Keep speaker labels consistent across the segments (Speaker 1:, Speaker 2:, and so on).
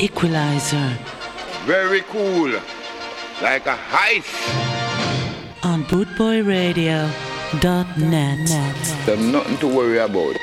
Speaker 1: equalizer.
Speaker 2: Very cool. Like a heist.
Speaker 1: On bootboyradio.net.
Speaker 2: There's nothing to worry about.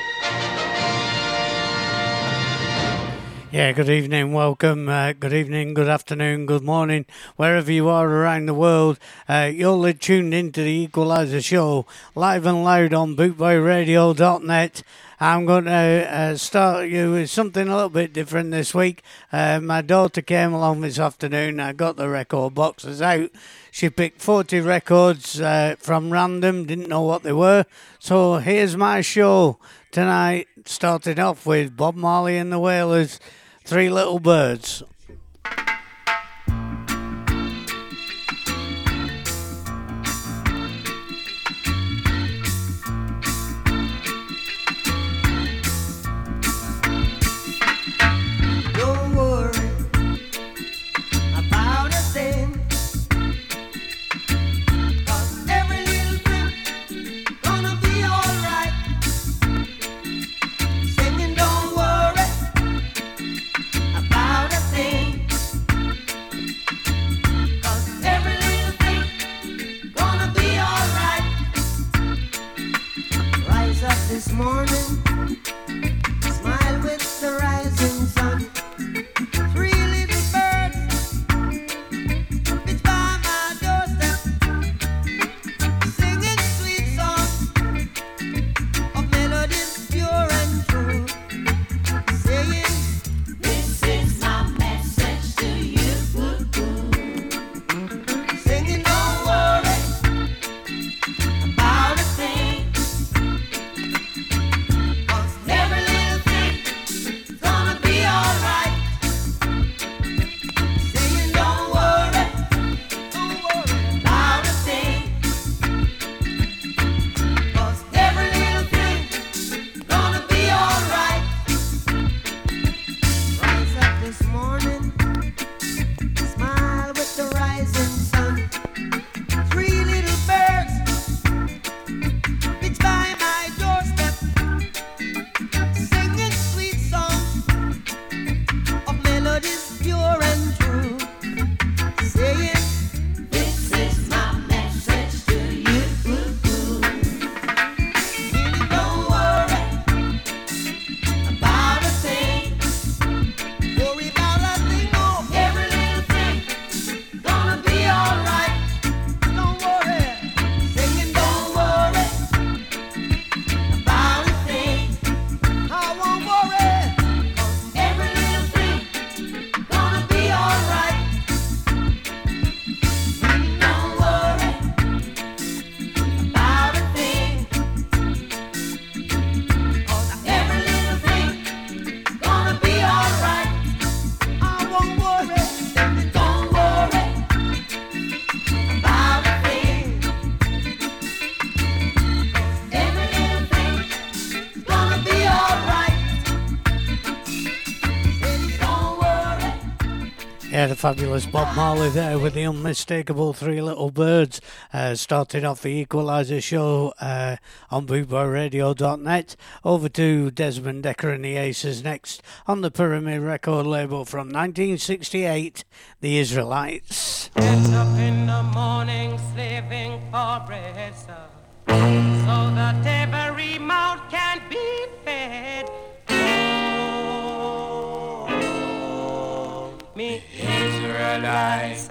Speaker 3: Yeah, good evening, welcome, uh, good evening, good afternoon, good morning, wherever you are around the world. Uh, you're tuned into the Equalizer Show, live and loud on bootboyradio.net. I'm going to uh, start you with something a little bit different this week. Uh, my daughter came along this afternoon. I got the record boxes out. She picked 40 records uh, from random, didn't know what they were. So here's my show tonight. Started off with Bob Marley and the Wailers, Three Little Birds. The fabulous Bob Marley there with the unmistakable Three Little Birds. Uh, started off the Equalizer show uh, on bootboyradio.net. Over to Desmond Dekker and the Aces next on the Pyramid record label from 1968, The Israelites.
Speaker 4: Get up in the morning slaving for bread, sir, so that every mouth can be fed. Me Israelites.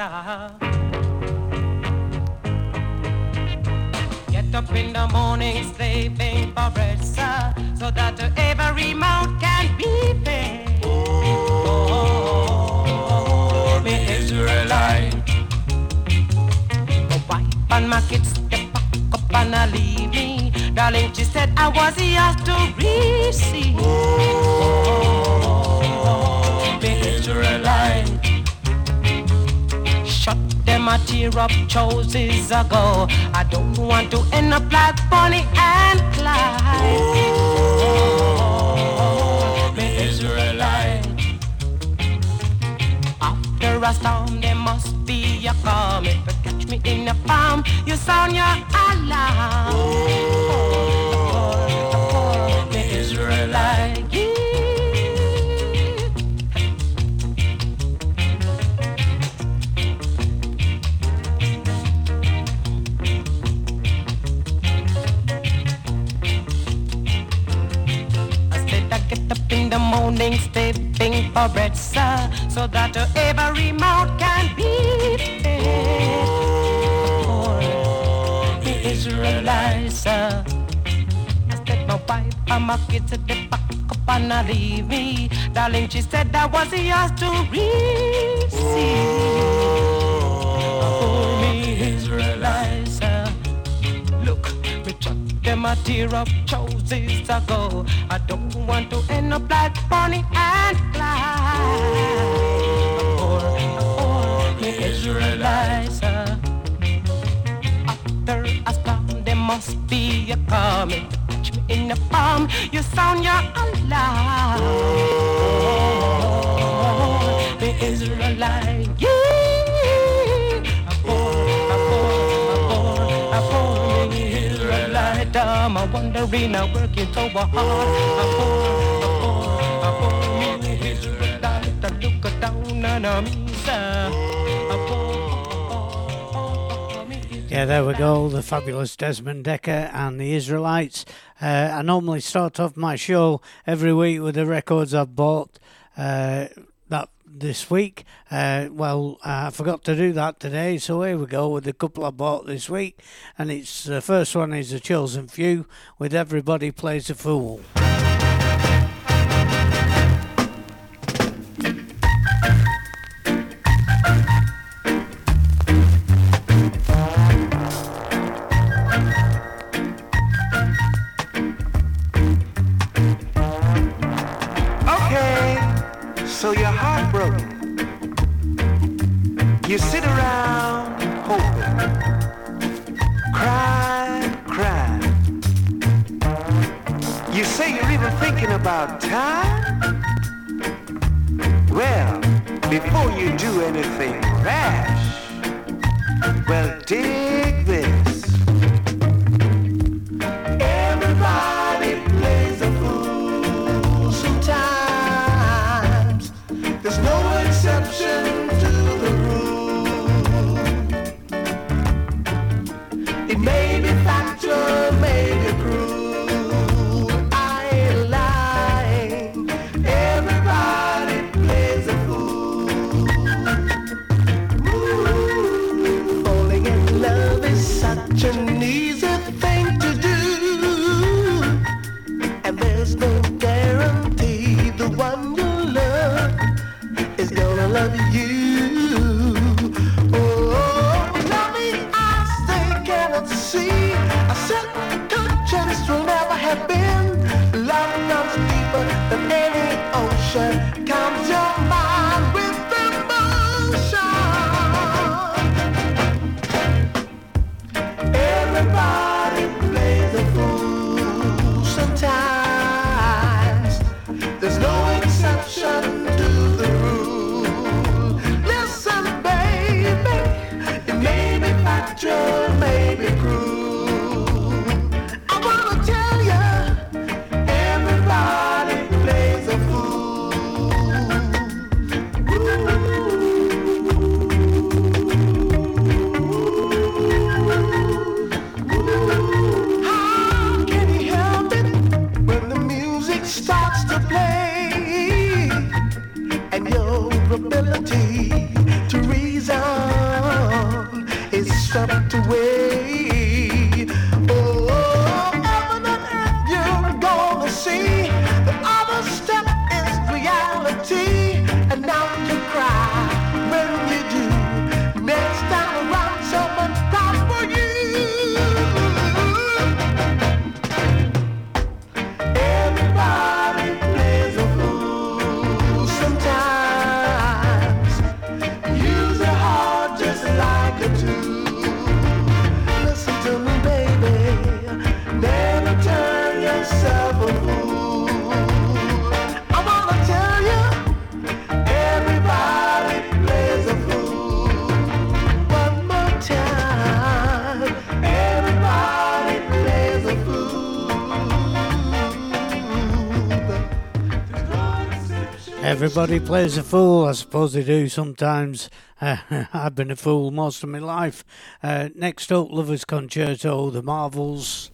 Speaker 4: Get up in the morning, slaving for bread, sir, so that every mouth can be fed. Oh, me Israelite. Go wipe my kids, step back up and I leave me. Darling, she said I was yours to receive. Oh, me Israelite. Shut them a tear up choices ago. I don't want to end up like Bonnie and Clyde. Oh, me Israelite. After a storm, there must be a calm. If you catch me in a farm, you sound your alarm. Oh, darling, stepping for bread, sir, so that every mouth can be fed. For the Israelites, sir. I said my wife, I'm a kid to the back up and I leave me. Darling, she said that was yours to receive. For me, Israelites, them a tear up choices ago. I don't want to end up like Bonnie and Clyde. For, for me, Israelites. After I stop, there must be a coming. Touch me in the palm, you sound your alarm. The Israelite, yeah. A wandering, I'm working so hard. Me, Israelite. Look down on me,
Speaker 5: Yeah, there we go. The fabulous Desmond Dekker and the Israelites. Uh, I normally start off my show every week with the records I've bought uh, this week. Uh, well, I forgot to do that today, so here we go with the couple I bought this week. And it's the first one is the Chosen Few with Everybody Plays a Fool.
Speaker 6: You sit around hoping, crying, crying. You say you're even thinking about time? Well, before you do anything rash, well, dig Everybody plays a fool, I
Speaker 5: suppose they do sometimes. Uh, I've been a fool most of my life. Uh, next up, Lovers Concerto, The Marvels.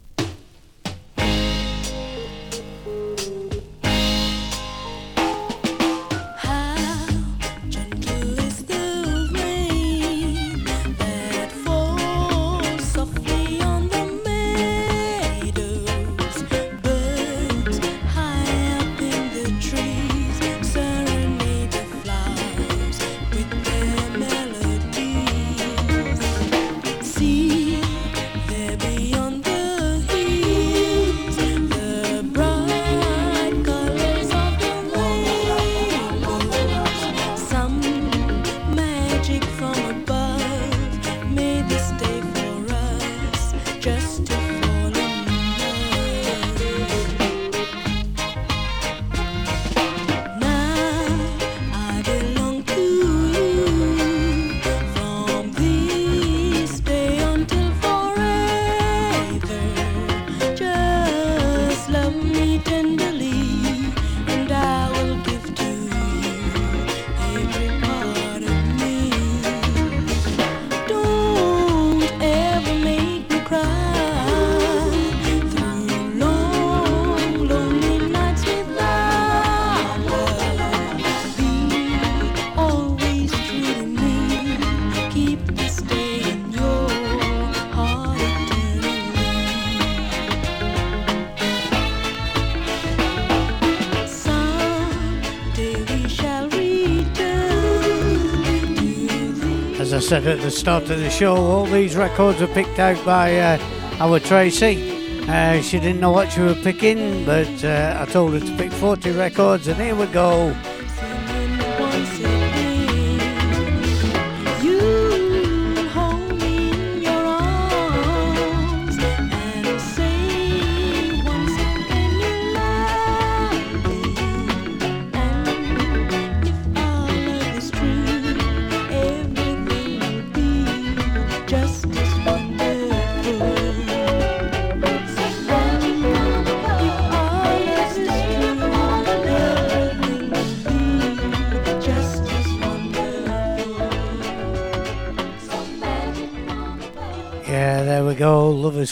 Speaker 5: Said at the start of the show, all these records were picked out by uh, our Tracy. Uh, she didn't know what she was picking, but uh, I told her to pick 40 records, and here we go.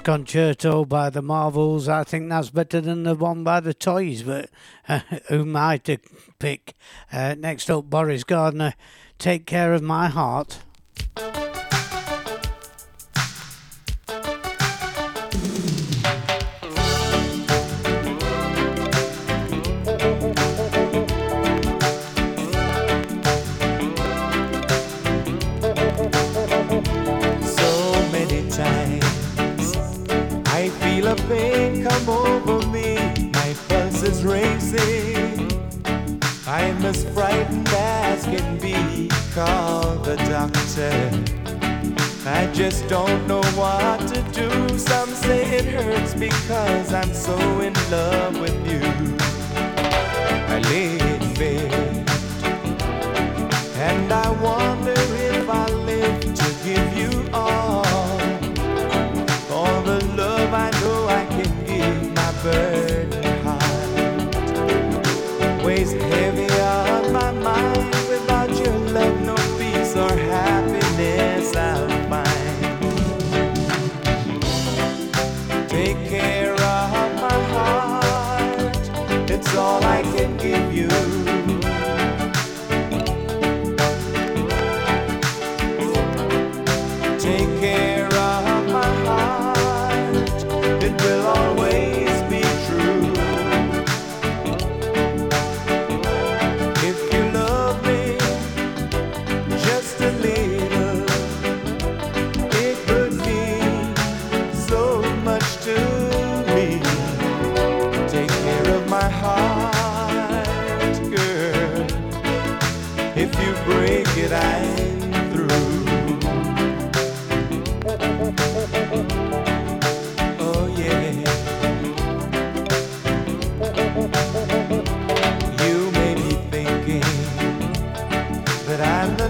Speaker 5: Concerto by the Marvels. I think that's better than the one by the Toys, but uh, who am I to pick? Uh, next up, Boris Gardiner, Take Care of My Heart.
Speaker 7: Call the doctor. I just don't know what to do. Some say it hurts because I'm so in love with you. you.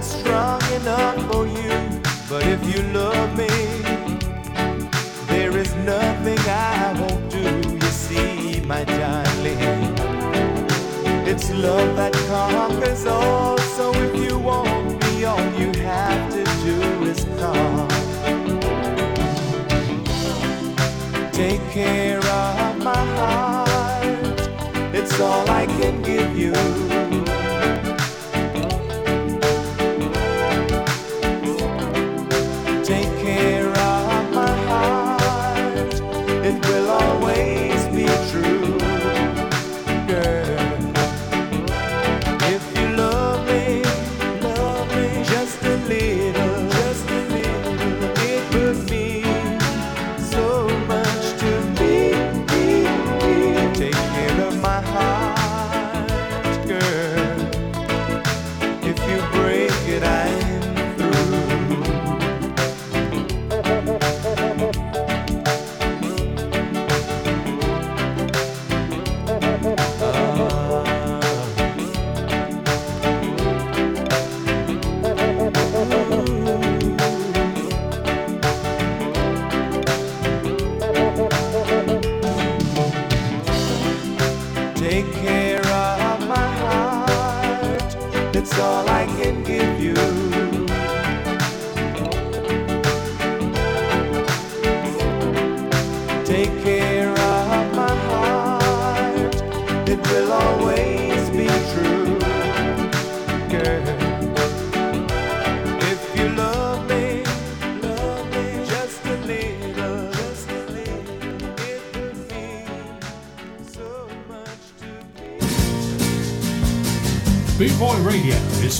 Speaker 7: Can give you. But if you love me, there is nothing I won't do. You see, my darling, it's love that conquers all. So if you want me, all you have to do is come. Take care of my heart, it's all I can give you.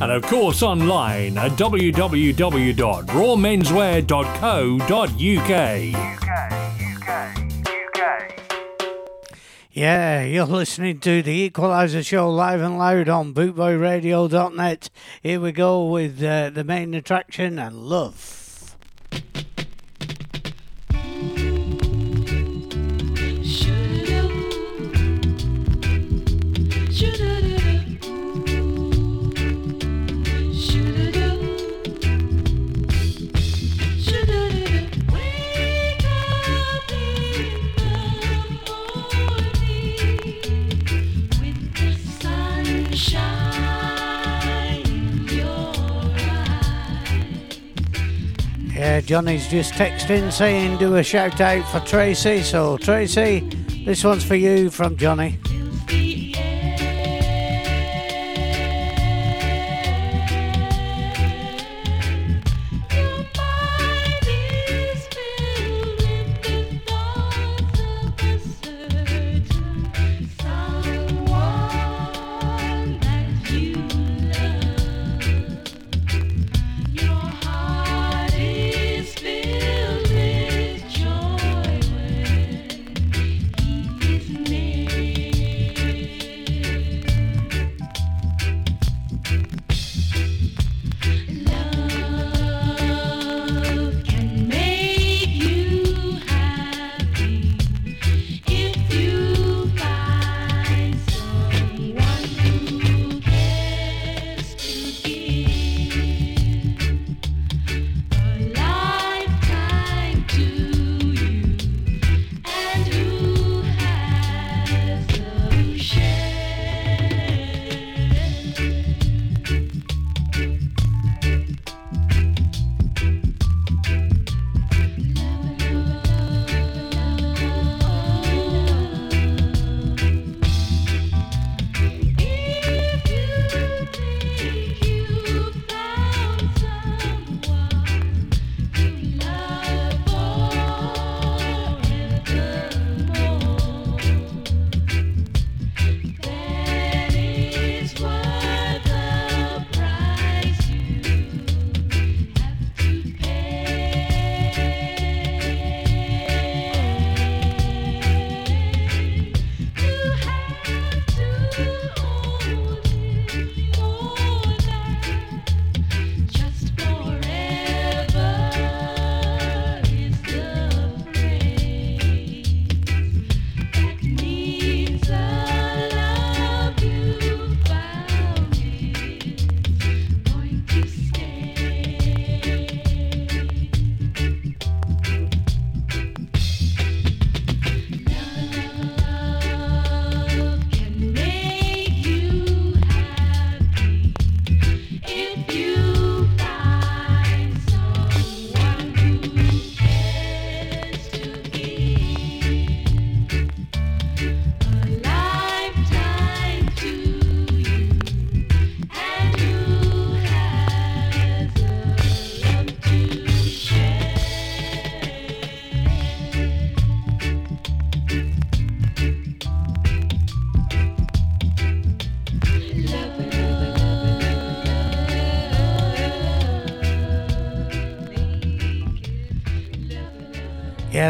Speaker 8: and of course online at www.rawmenswear.co.uk. UK, UK, UK.
Speaker 9: Yeah, you're listening to the Equalizer Show live and loud on bootboyradio.net. Here we go with uh, the main attraction and love. Yeah, Johnny's just texting saying do a shout out for Tracy. So, Tracy, this one's for you from Johnny.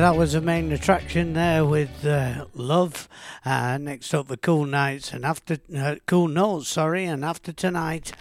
Speaker 9: That was the main attraction there with uh, Love. Uh, next up, the Cool Nights and after uh, Cool Notes, sorry, and after tonight.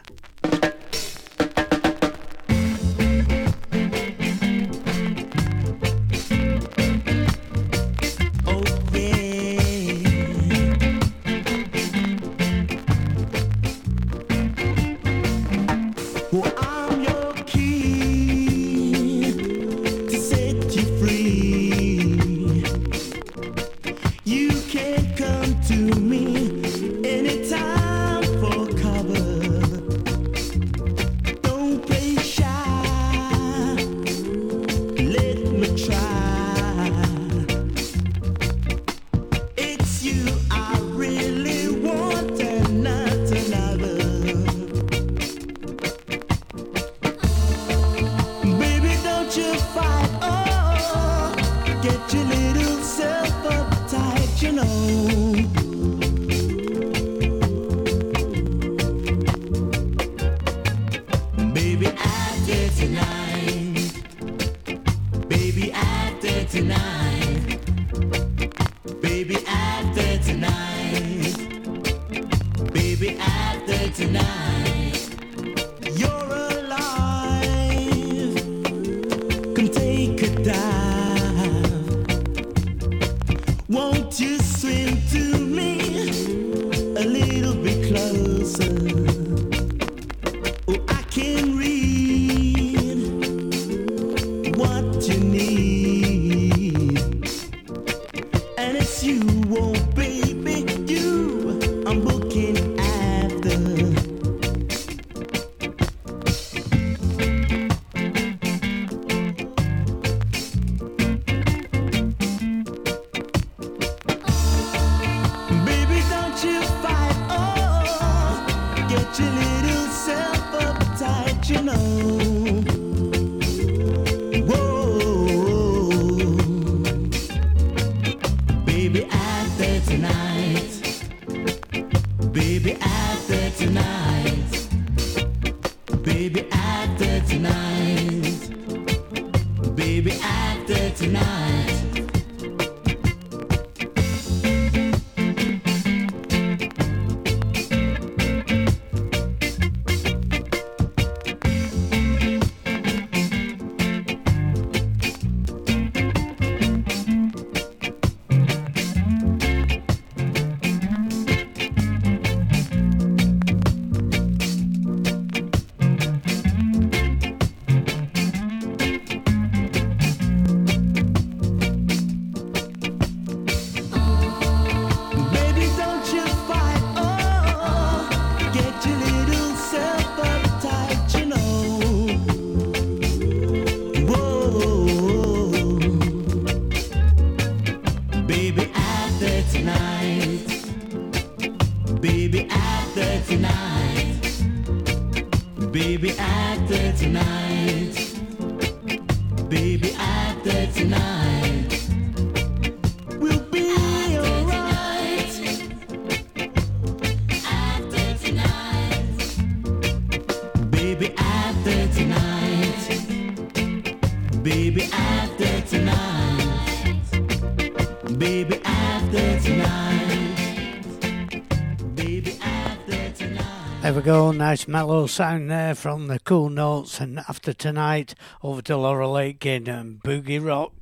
Speaker 10: nice mellow sound there from the Cool Notes, and after tonight, over to Laurel Lake and um, Boogie Rock.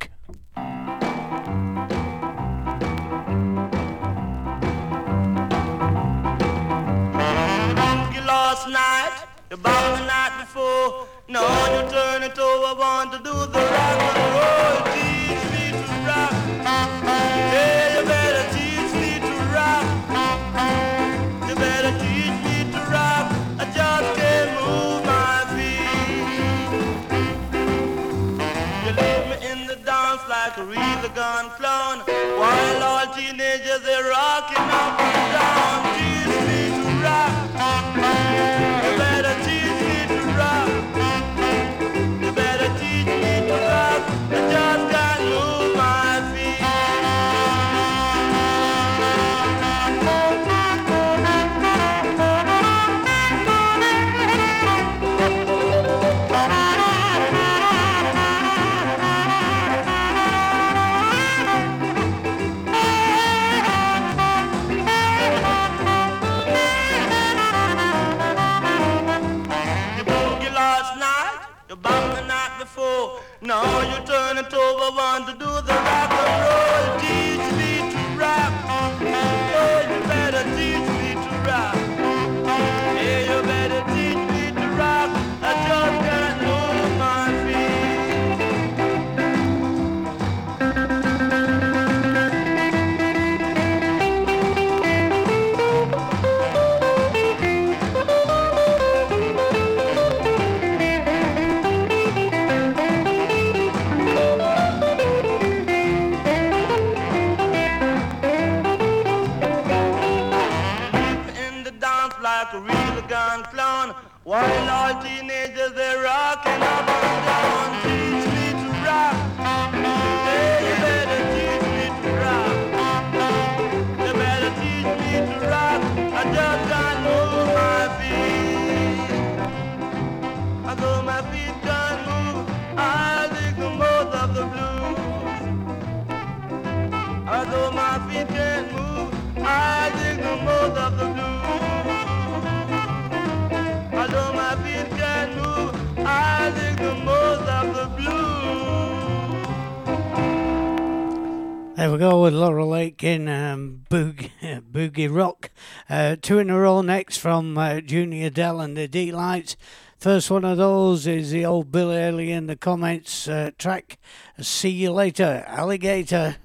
Speaker 5: Boogie Rock. Uh, two in a row next from uh, Junior Dell and the D-Lights. First one of those is the old Bill Haley and the Comets uh, track. See you later, alligator.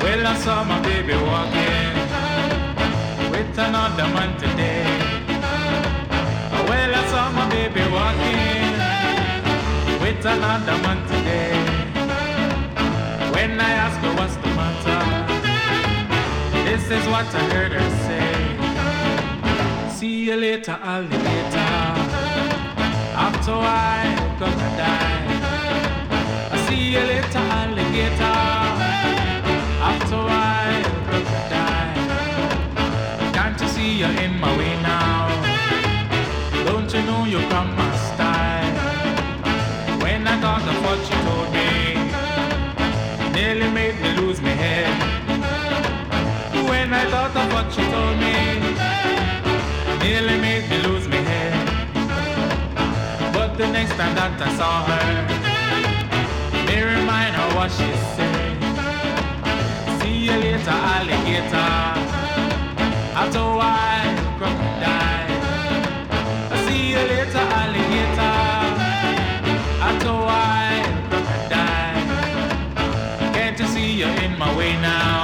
Speaker 11: Well, I saw my baby walking with another man today. Well, I saw my baby walking with another man today. When I asked her what's the matter, this is what I heard her say. See you later, alligator. After a while, crocodile. See you later, alligator. After a while, crocodile. Can't you see you're in my way now? Don't you know you come my style? When I thought of what nearly made me lose my head. When I thought of what you told me, nearly made me lose my head. But the next time that I saw her, me remind her oh, what she said. See you later, alligator. After a while, crocodile. See you later, alligator. In my way now?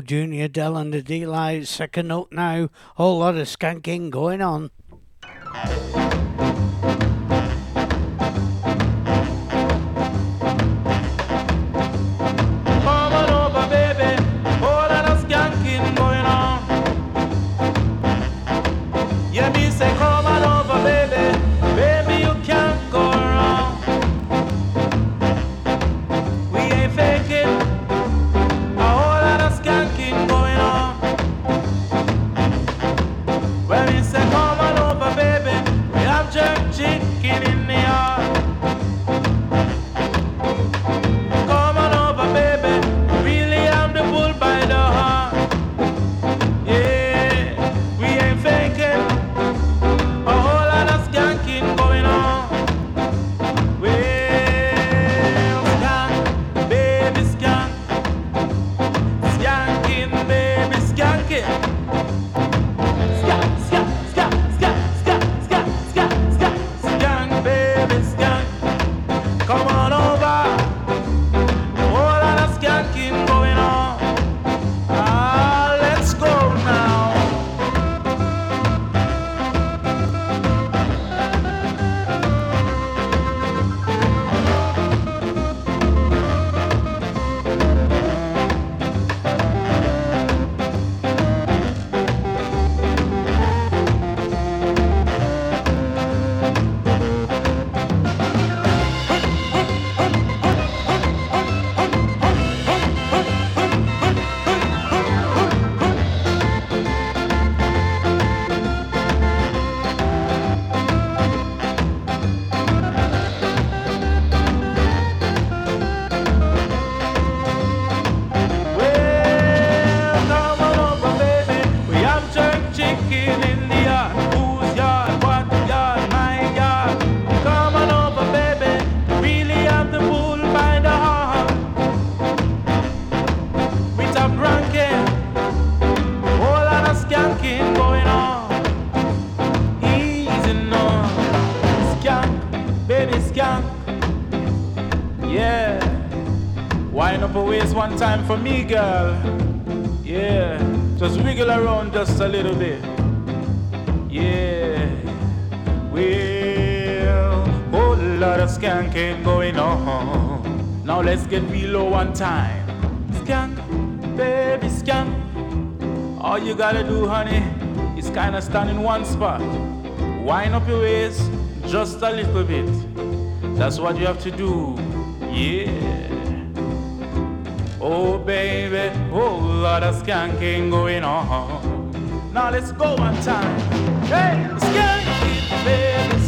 Speaker 5: Junior Dell and the D-Lights. Second up now. Whole lot of skanking going on.
Speaker 12: For me, girl. Yeah. Just wiggle around just a little bit. Yeah. Well, whole lot of skanking going on. Now let's get real low one time. Skank, baby skank. All you gotta do, honey, is kinda stand in one spot. Wind up your waist just a little bit. That's what you have to do. Yeah. Oh, baby, oh, whole lot of skanking going on. Now let's go one time. Hey, skank it, baby,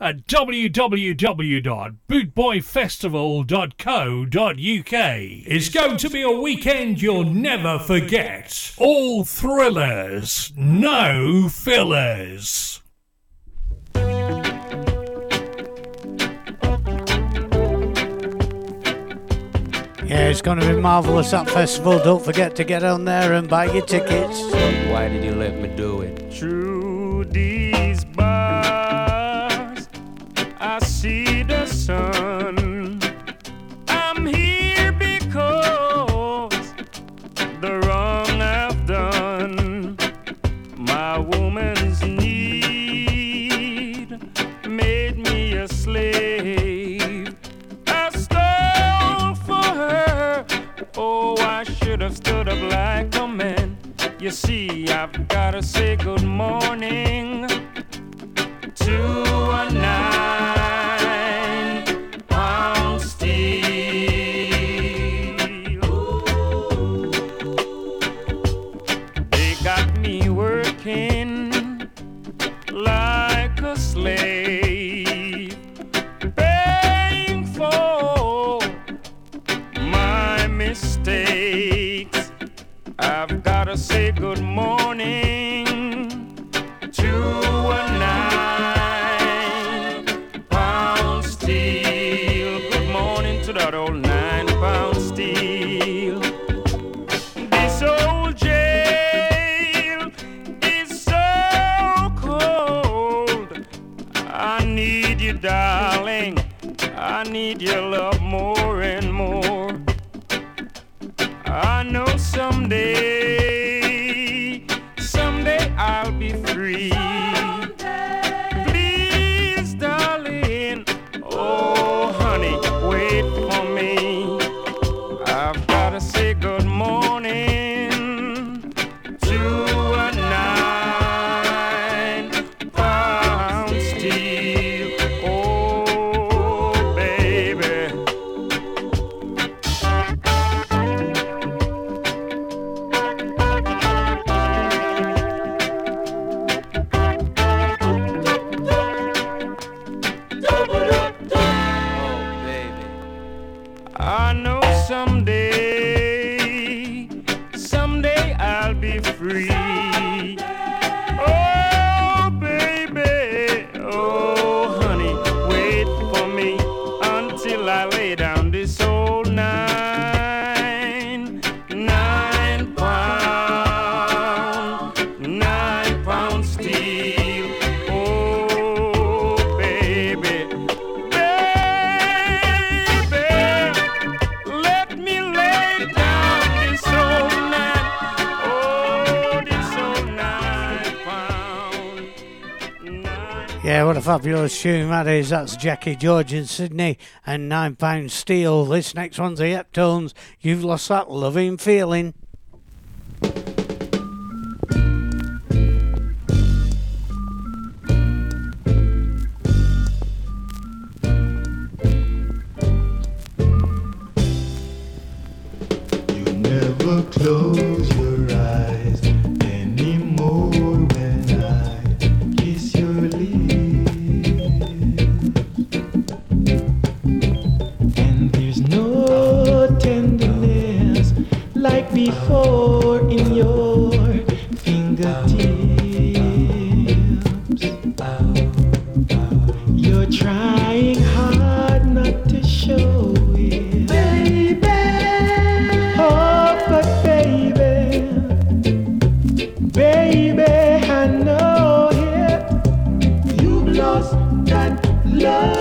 Speaker 8: at www.bootboyfestival.co.uk. It's going to be a weekend you'll never forget. All thrillers, no fillers.
Speaker 5: Yeah, it's going to be marvellous at festival. Don't forget to get on there and buy your tickets.
Speaker 13: Why did you let me do it?
Speaker 12: Through see the sun. Is.
Speaker 5: That's Jackie George in Sydney and Nine Pound Steel. This next one's the Heptones. You've lost that loving feeling.
Speaker 14: Love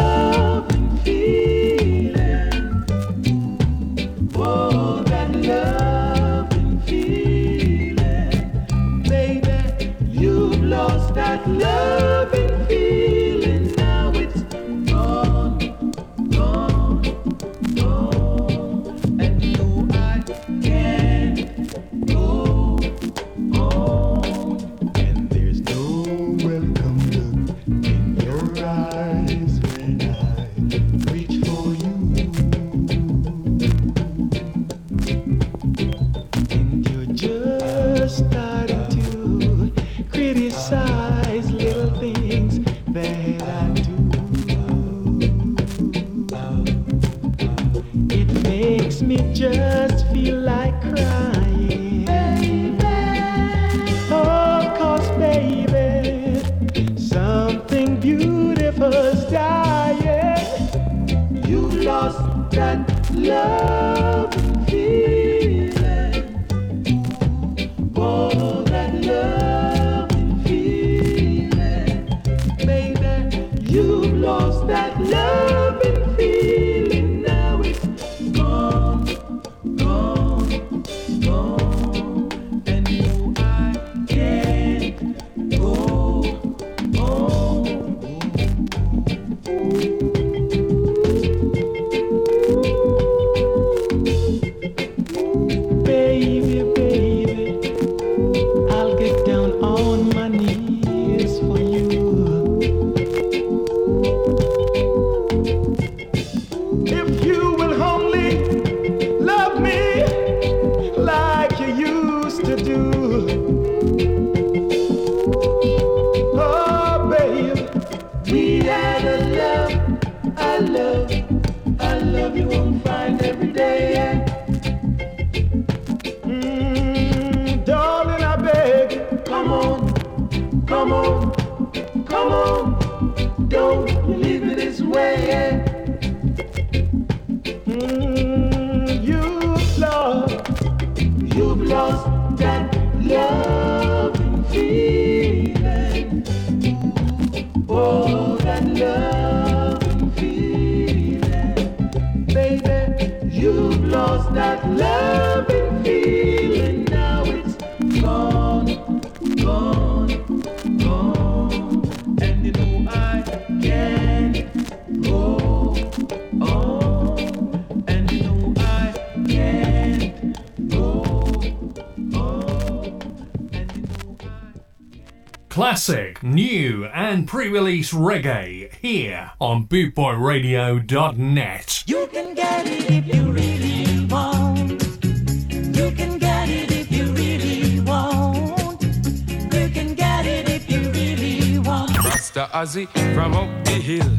Speaker 8: Classic, new, and pre release reggae here on bootboyradio.net.
Speaker 3: You can get it if you really want. You can get it if you really want. You can get it if you really want.
Speaker 15: Rasta Ozzy from up the hill.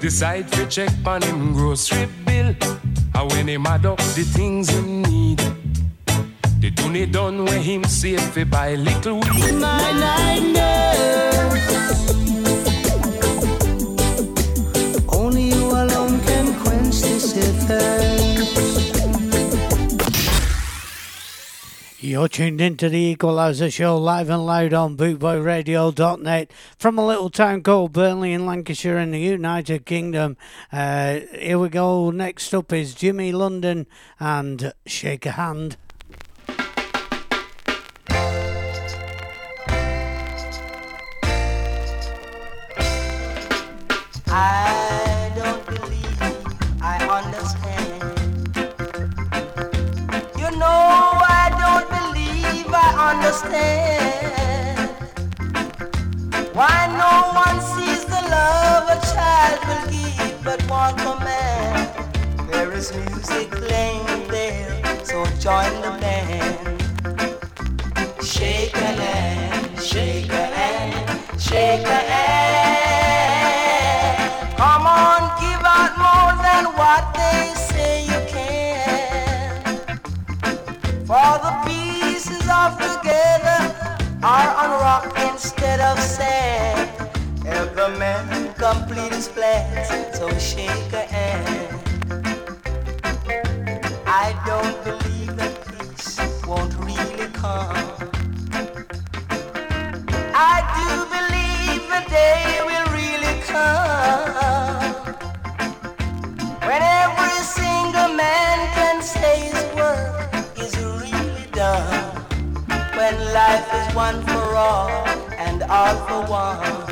Speaker 15: Decide to check on him grocery bill. And when him add up the things him need. The tune done when him save fi buy little weed.
Speaker 3: Mine I know. Only you alone can quench this thirst.
Speaker 5: You're tuned into the Equalizer Show live and loud on bootboyradio.net from a little town called Burnley in Lancashire in the United Kingdom. Uh, here we go. Next up is Jimmy London and Shake a Hand.
Speaker 3: But one command. There is music playing there, so join the band. Shake a hand, shake a hand, shake a hand. Come on, give out more than what they say you can. For the pieces of together are on rock instead of sand. Every man complete his plans, so shake a hand. I don't believe that peace won't really come. I do believe the day will really come when every single man can say his work is really done. When life is one for all and all for one.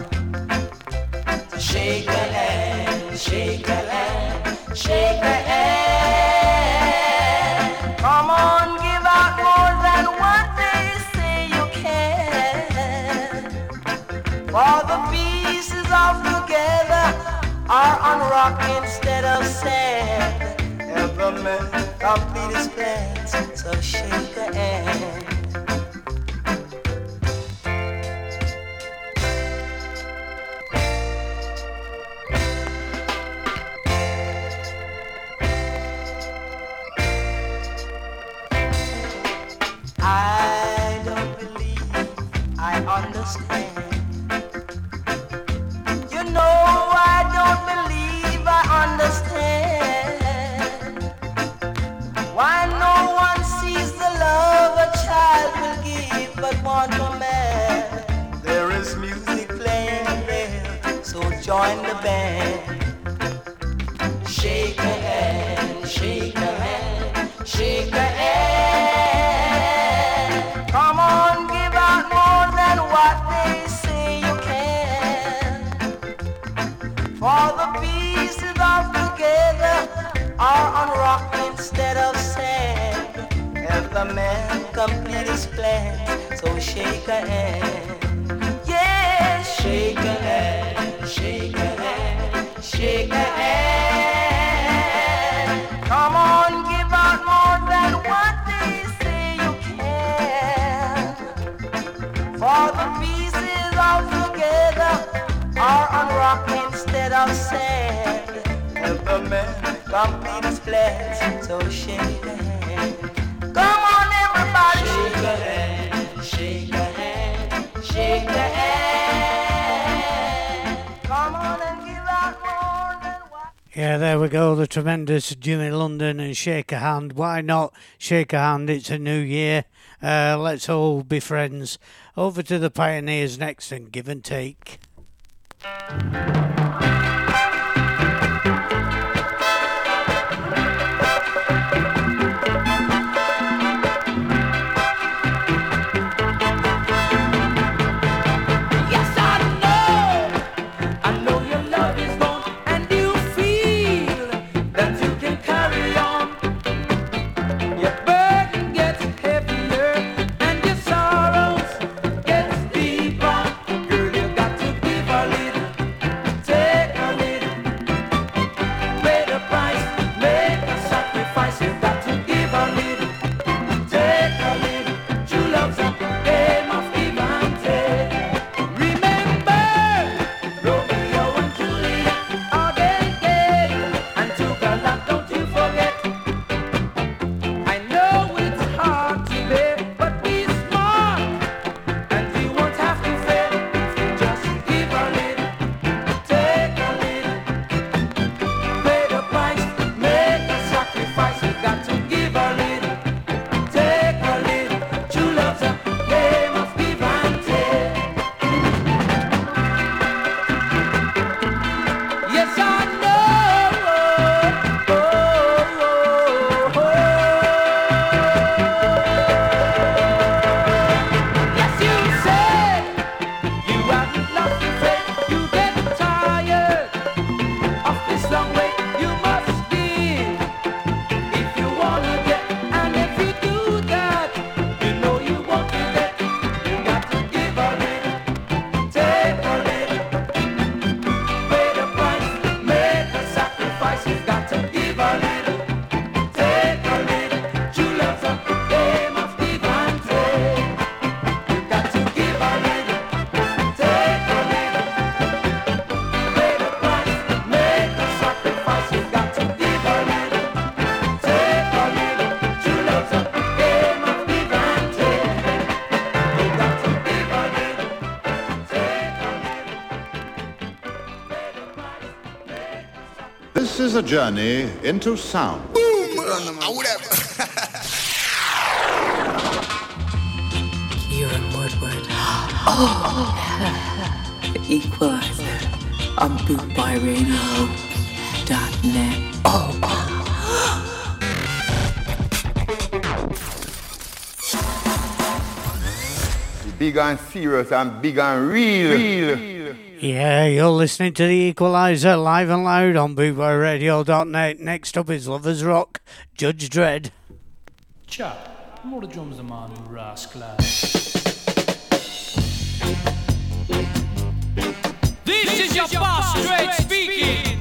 Speaker 3: Shake a hand, shake a hand, shake a hand. Come on, give out more than what they say you can. For the pieces of the together are on rock instead of sand. Every man complete his plans, so shake a hand. Join the band. Shake a hand, shake a hand, shake a hand. Come on, give out more than what they say you can. For the pieces of together are on rock instead of sand. Every man complete his plan, so shake a hand. Shake a hand. Come on, give out more than what they say you can. For the pieces of together are on rock instead of sand. Every man complete his plans, so shake a hand. Come on, everybody, shake a hand, shake a hand, shake a hand.
Speaker 5: Yeah, there we go. The tremendous Jimmy London and Shake a Hand. Why not shake a hand? It's a new year. Uh, let's all be friends. Over to the Pioneers next and give and take.
Speaker 16: is a
Speaker 17: journey into sound.
Speaker 18: Boom! Keiron Woodward. Oh! Equalizer on bootboyradio.net. Oh!
Speaker 2: big and serious and big and real. real.
Speaker 5: Yeah, you're listening to The Equalizer live and loud on BootboyRadio.net. Next up is Lovers Rock, Judge Dredd.
Speaker 19: Chap, More the drums a man, rascal.
Speaker 20: This, this is your boss, Dredd speaking.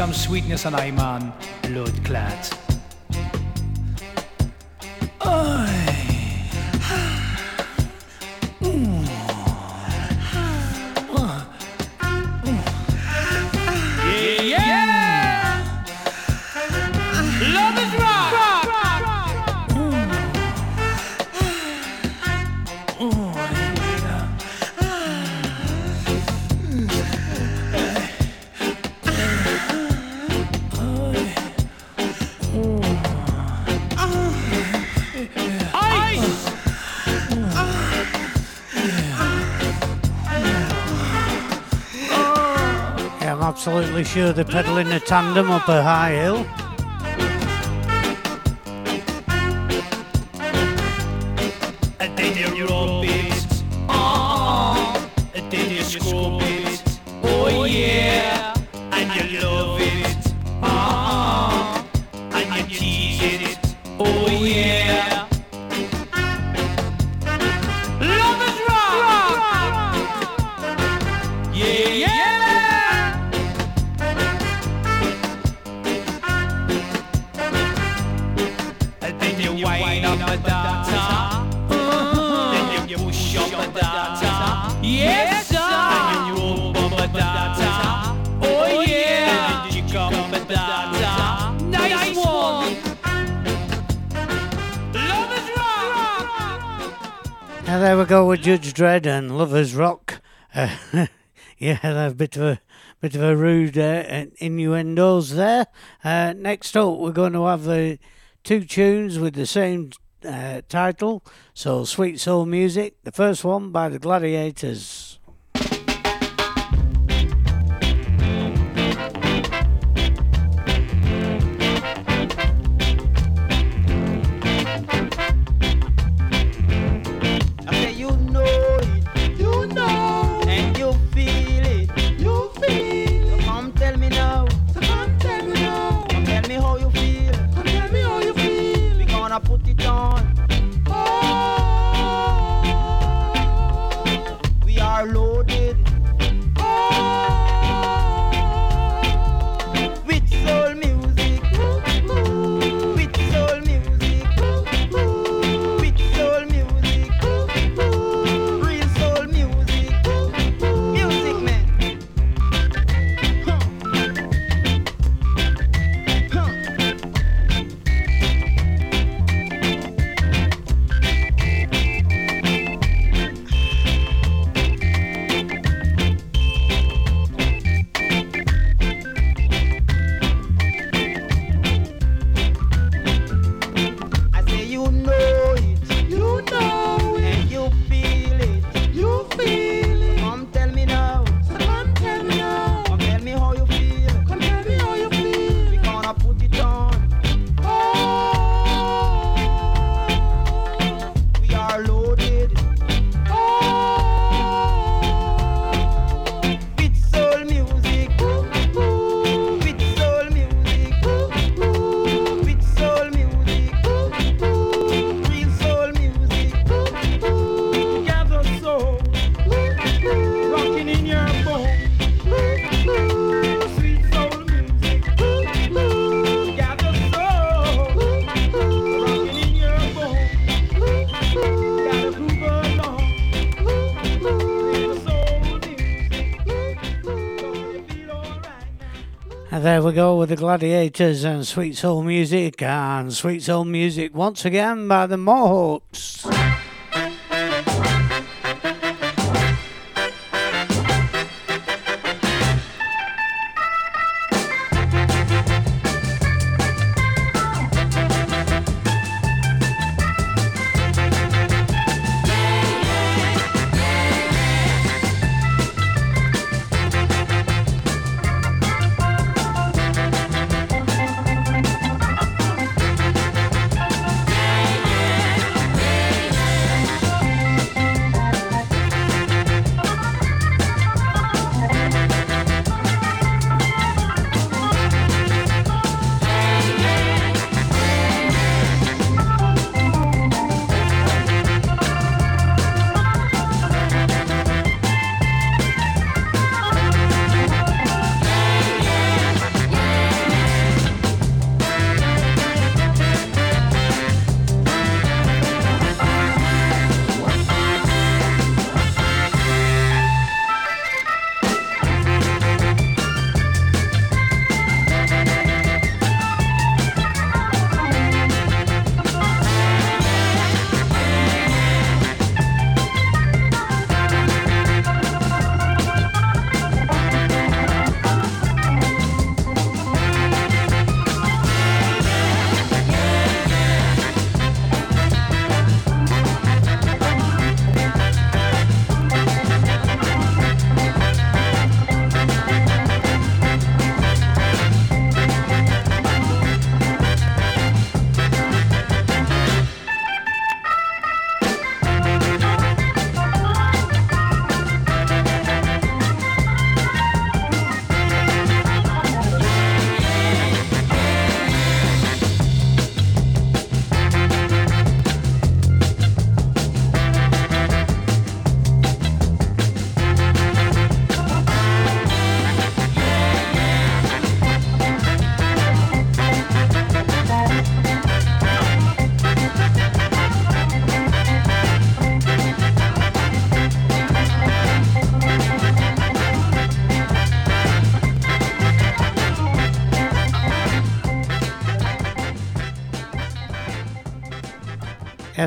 Speaker 19: some sweetness on Iman, blood clot.
Speaker 5: sure they're pedalling a tandem up a high hill.
Speaker 20: a
Speaker 5: bit of a bit of a rude uh, innuendos there. Uh, next up, we're going to have the two tunes with the same uh, title, so Sweet Soul Music. The first one by the Gladiators.
Speaker 21: There we go with the Gladiators and Sweet Soul Music and Sweet Soul Music once again by the Mohawks.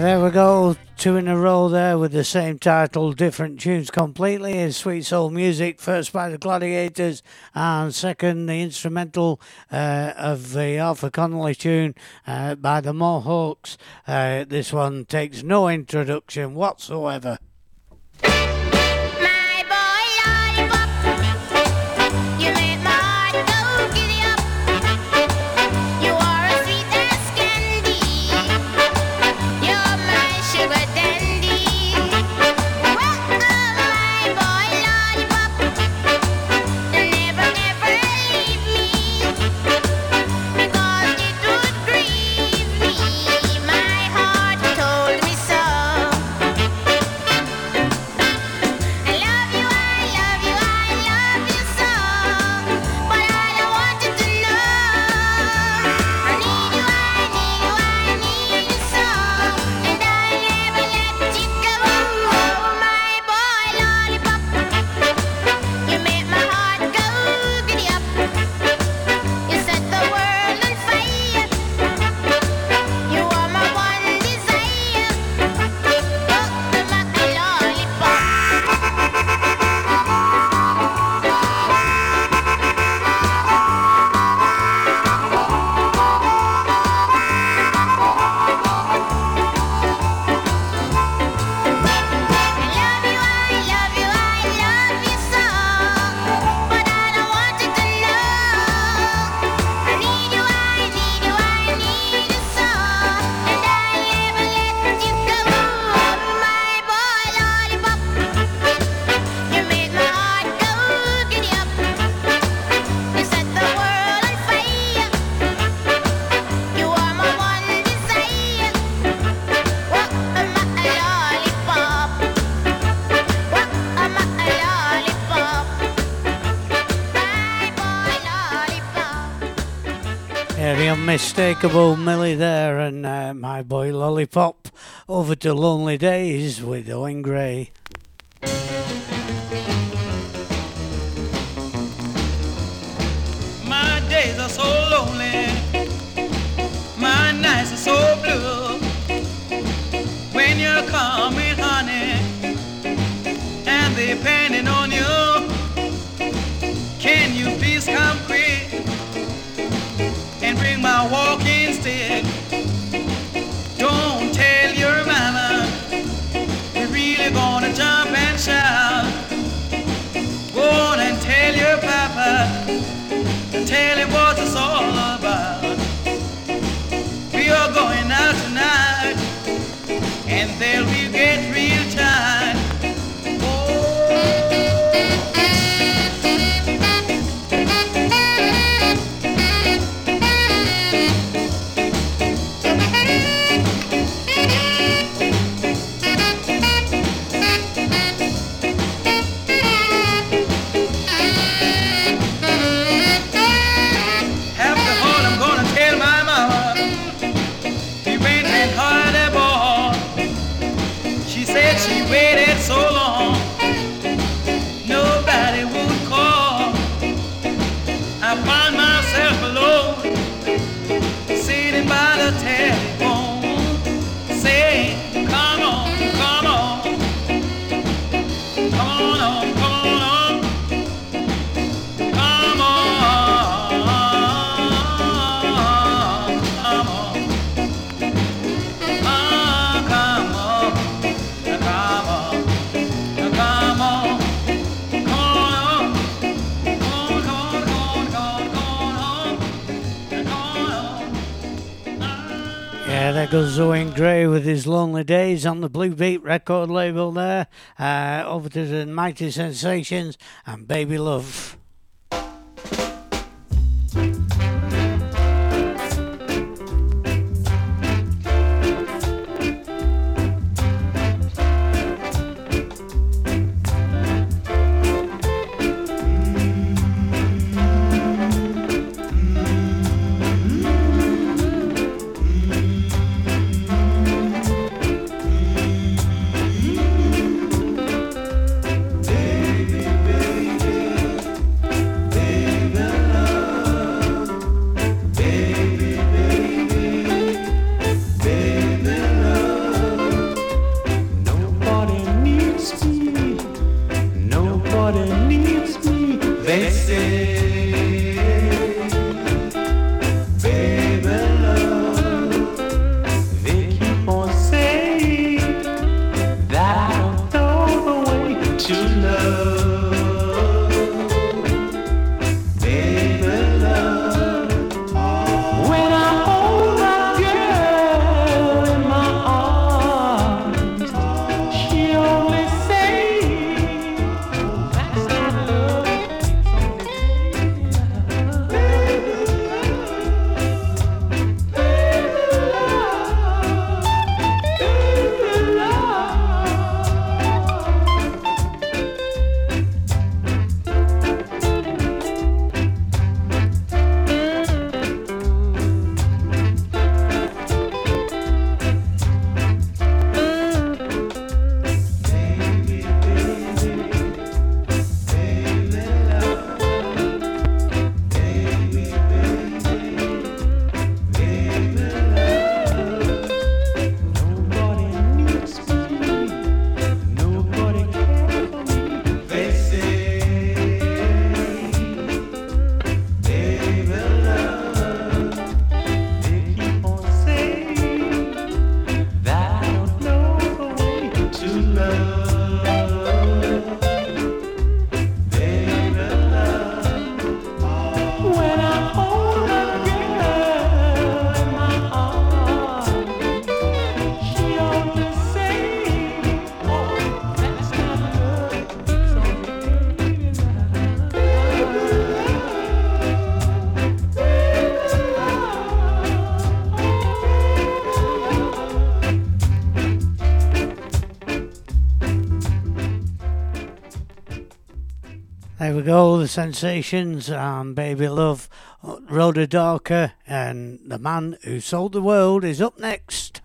Speaker 21: There we go. Two in a row there with the same title, different tunes completely. Is Sweet Soul Music, first by the Gladiators, and second, the instrumental uh, of the Arthur Conley tune uh, by the Mohawks. Uh, this one takes no introduction whatsoever. Unmistakable Millie there and uh, my boy Lollipop over to Lonely Days with Owen Gray.
Speaker 22: walk
Speaker 5: lonely
Speaker 14: days on the Blue Beat record label there. Uh, over to the Mighty Sensations and Baby Love. There we go, the sensations and Baby Love, uh, Rhoda Darker, and The Man Who Sold the World is up next.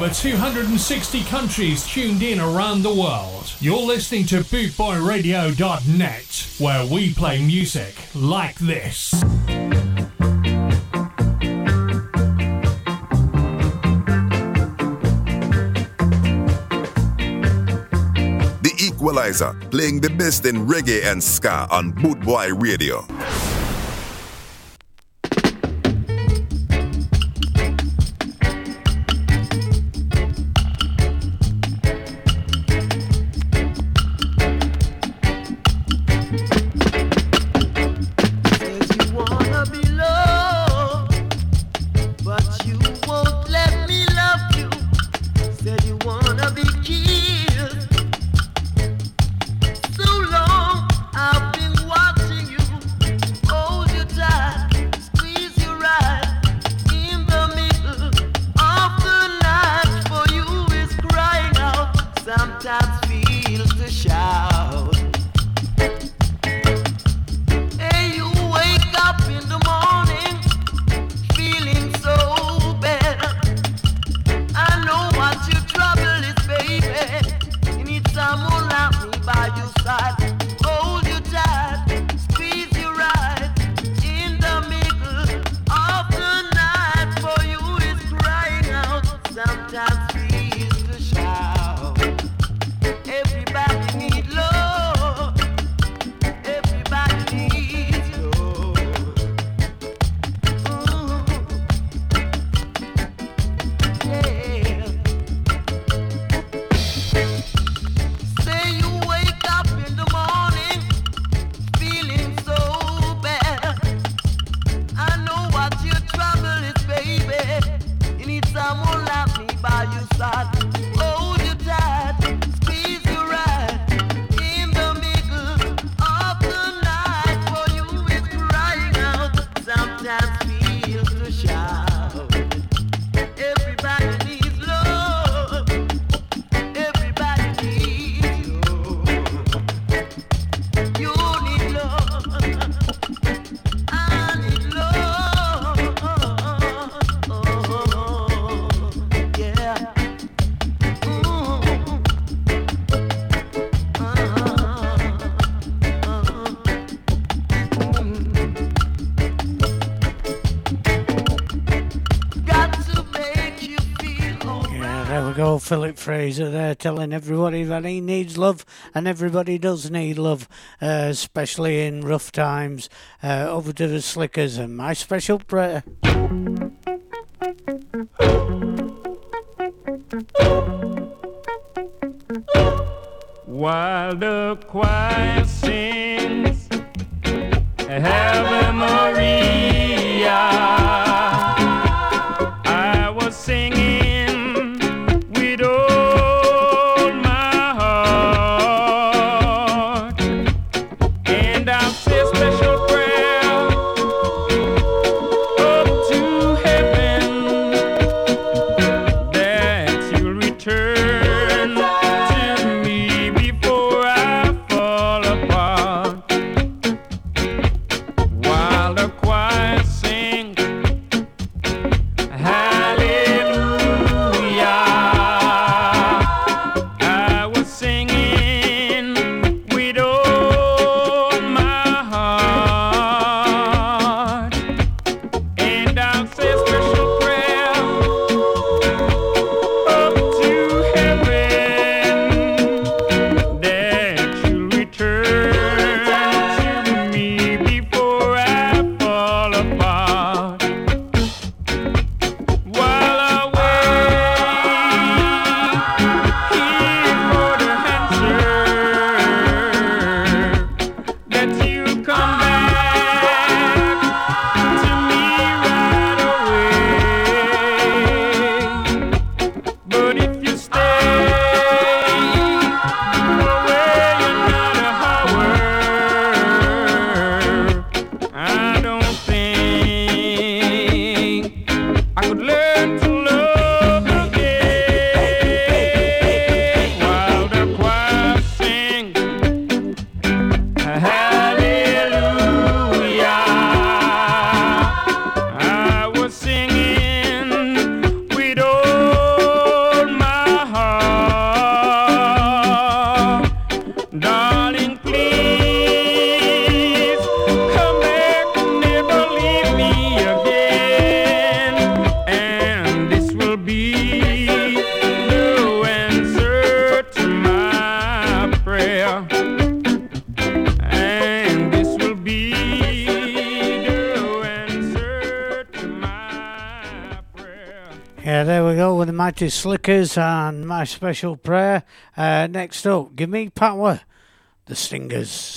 Speaker 8: over 260 countries tuned in around the world. You're listening to bootboyradio.net, where we play music like this.
Speaker 23: The Equalizer, playing the best in reggae and ska on Bootboy Radio.
Speaker 5: Philip Fraser there telling everybody that he needs love, and everybody does need love, uh, especially in rough times. Uh, over to the Slickers and my special prayer.
Speaker 12: While the choir sings Ave Maria,
Speaker 5: Slickers and my special prayer. Uh, next up, give me power, the Stingers.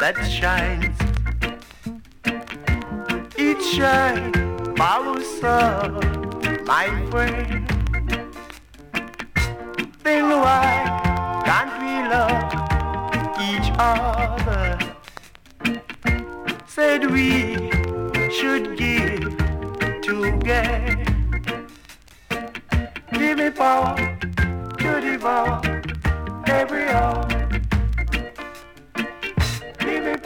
Speaker 6: That shines. It shines, follow sun, my friend. Then why can't we love each other? Said we should give together. Give me power to devour every hour.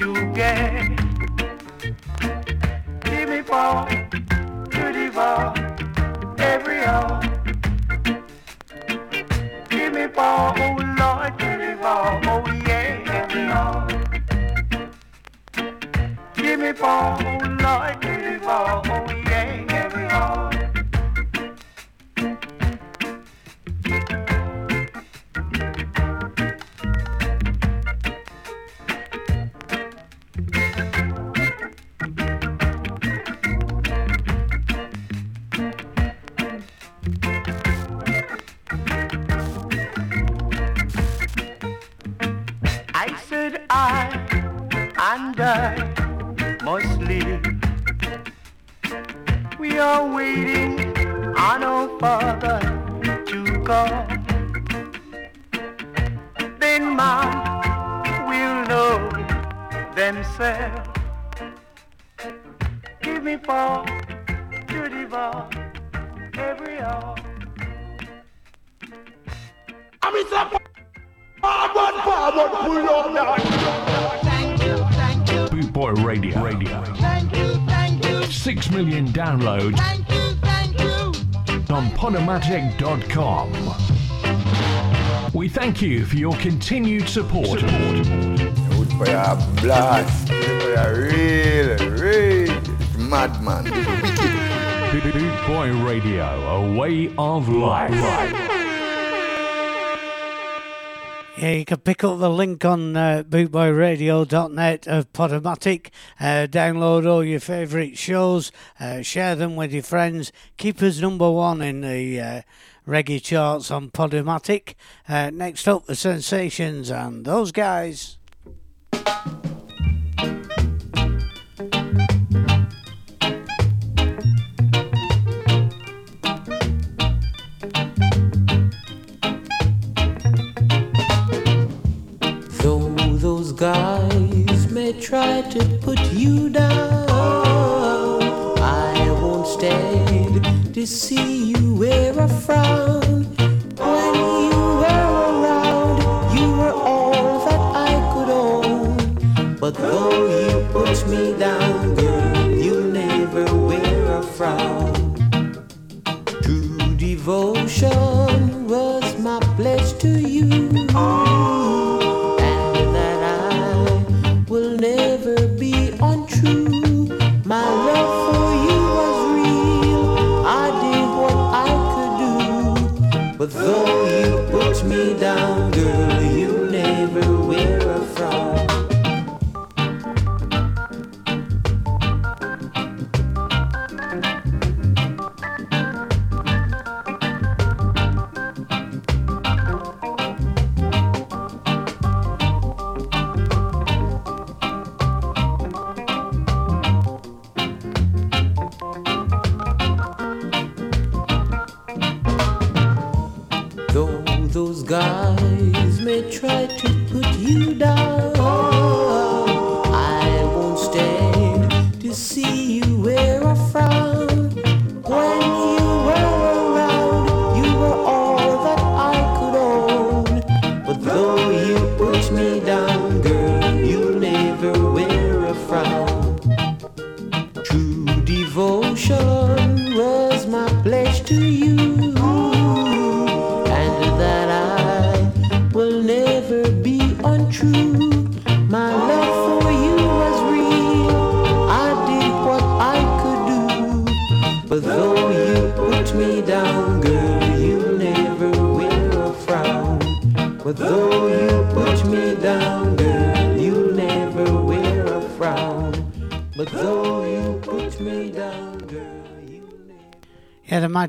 Speaker 6: you get. Give me ball to devour every hour. Give me ball, oh Lord, to devour, oh yeah, every hour. Give me ball, oh Lord, to devour, oh yeah. you
Speaker 8: for your continued support.
Speaker 2: Good prayer blast. Prayer real, real. Madman.
Speaker 8: Boot Boy Radio, a way of life.
Speaker 5: Yeah, you can pick up the link on uh, bootboyradio.net of Podomatic. Uh, download all your favourite shows, uh, share them with your friends. Keep us number one in the uh, reggae charts on Podomatic. Uh, next up, The Sensations and those guys.
Speaker 18: Though those guys may try to put you down. to see you wear a frown.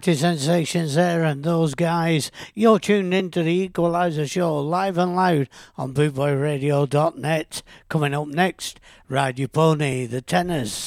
Speaker 5: sensations there and those guys. You're tuned in to the Equalizer Show live and loud on bootboyradio.net. Coming up next, Ride Your Pony, the Tenors.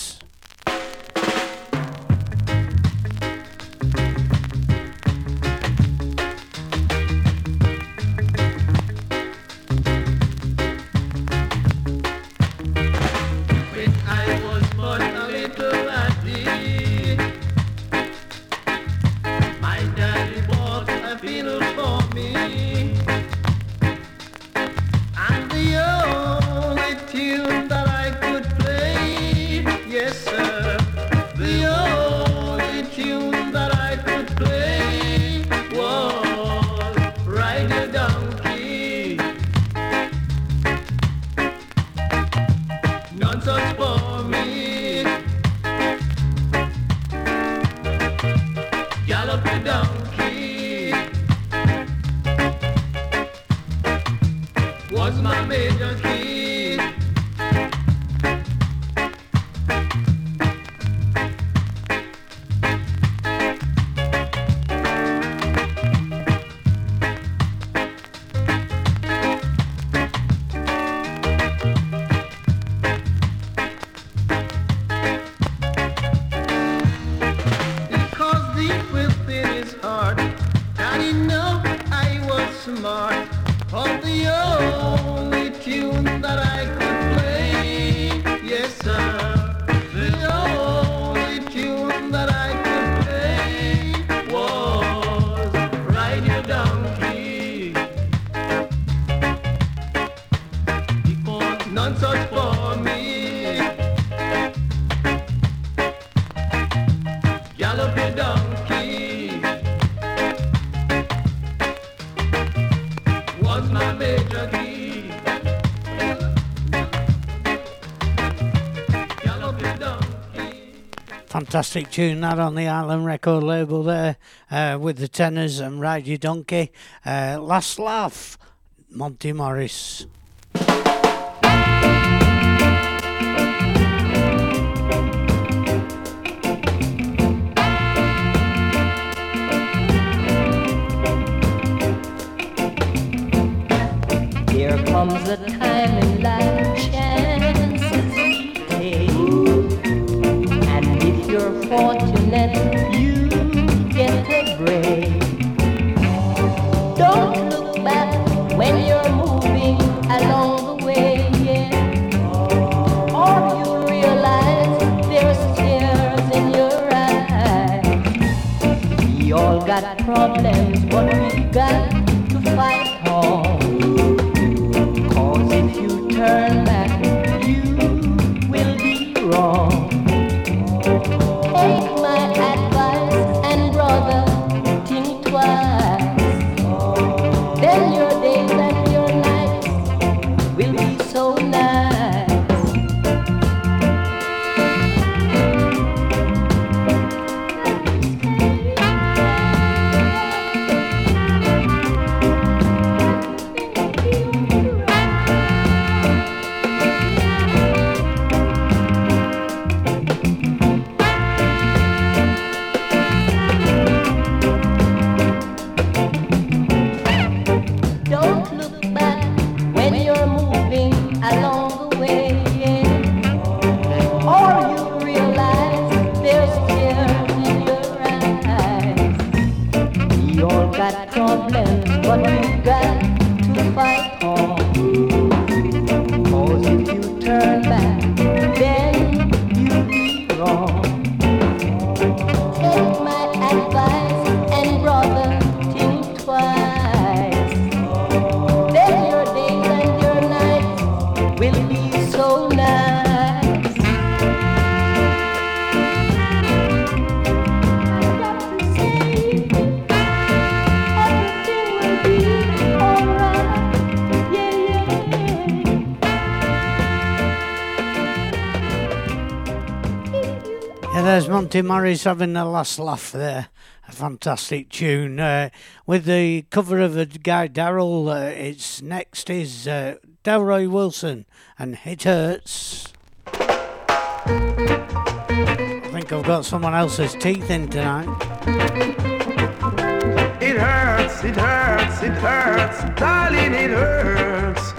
Speaker 5: Fantastic tune that on the Island record label there uh, with the tenors and Ride Your Donkey. Uh, last Laugh, Monty Morris.
Speaker 24: Here comes the problems. What we got?
Speaker 5: tim murray's having the last laugh there. A fantastic tune. Uh, with the cover of a guy, Daryl, uh, it's next is uh, Delroy Wilson and It Hurts. I think I've got someone else's teeth in tonight.
Speaker 25: It hurts, it hurts, it hurts, darling, it hurts.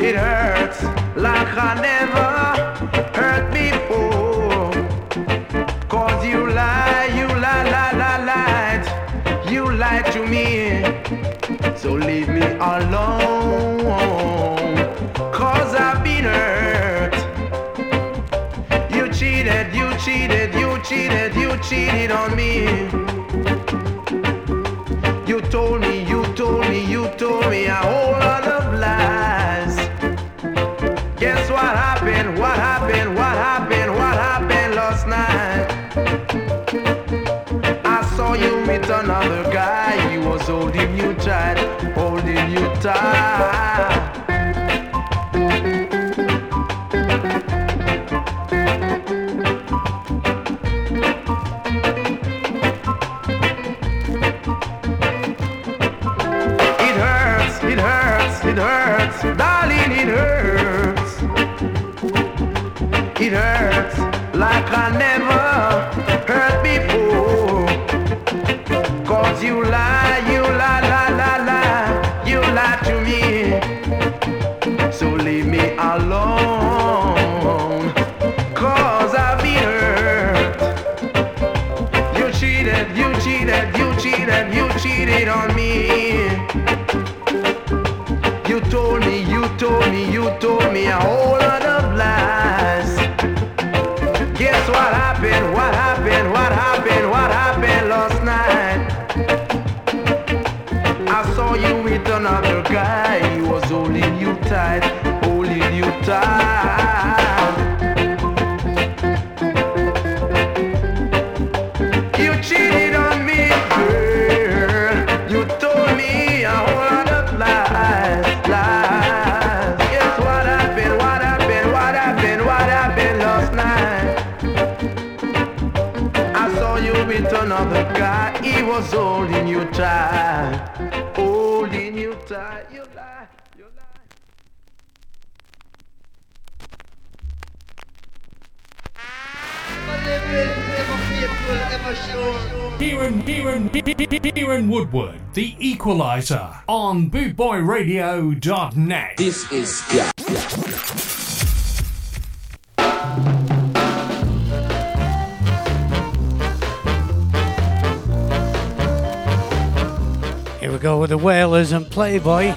Speaker 25: It hurts like I never alone. Cause I've been hurt. You cheated, you cheated, you cheated, you cheated on me. time. Equalizer on bootboyradio.net. This is. Yeah.
Speaker 3: Here we go with the Wailers and Playboy.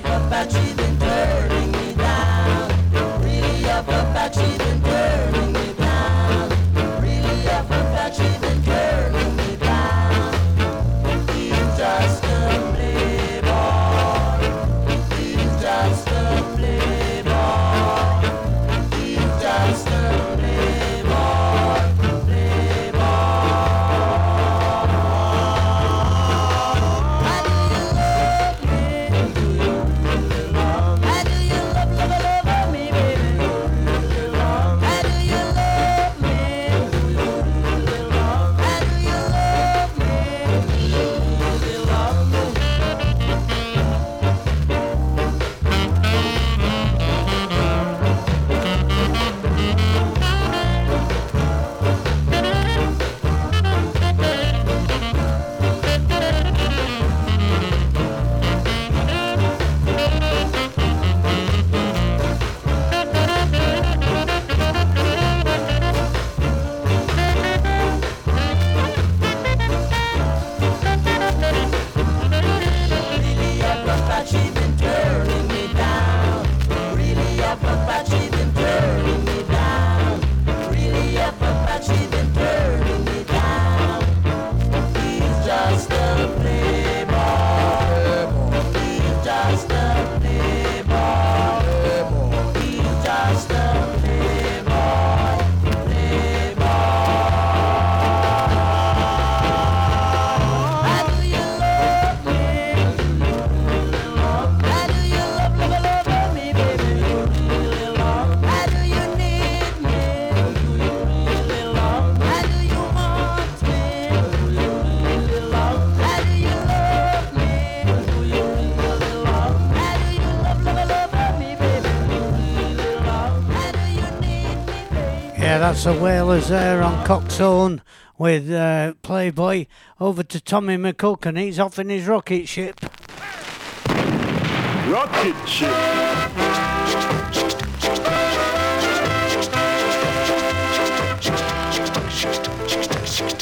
Speaker 3: that's the Wailers there on Coxsone with uh, Playboy. Over to Tommy McCook, and he's off in his rocket ship.
Speaker 26: Rocket ship.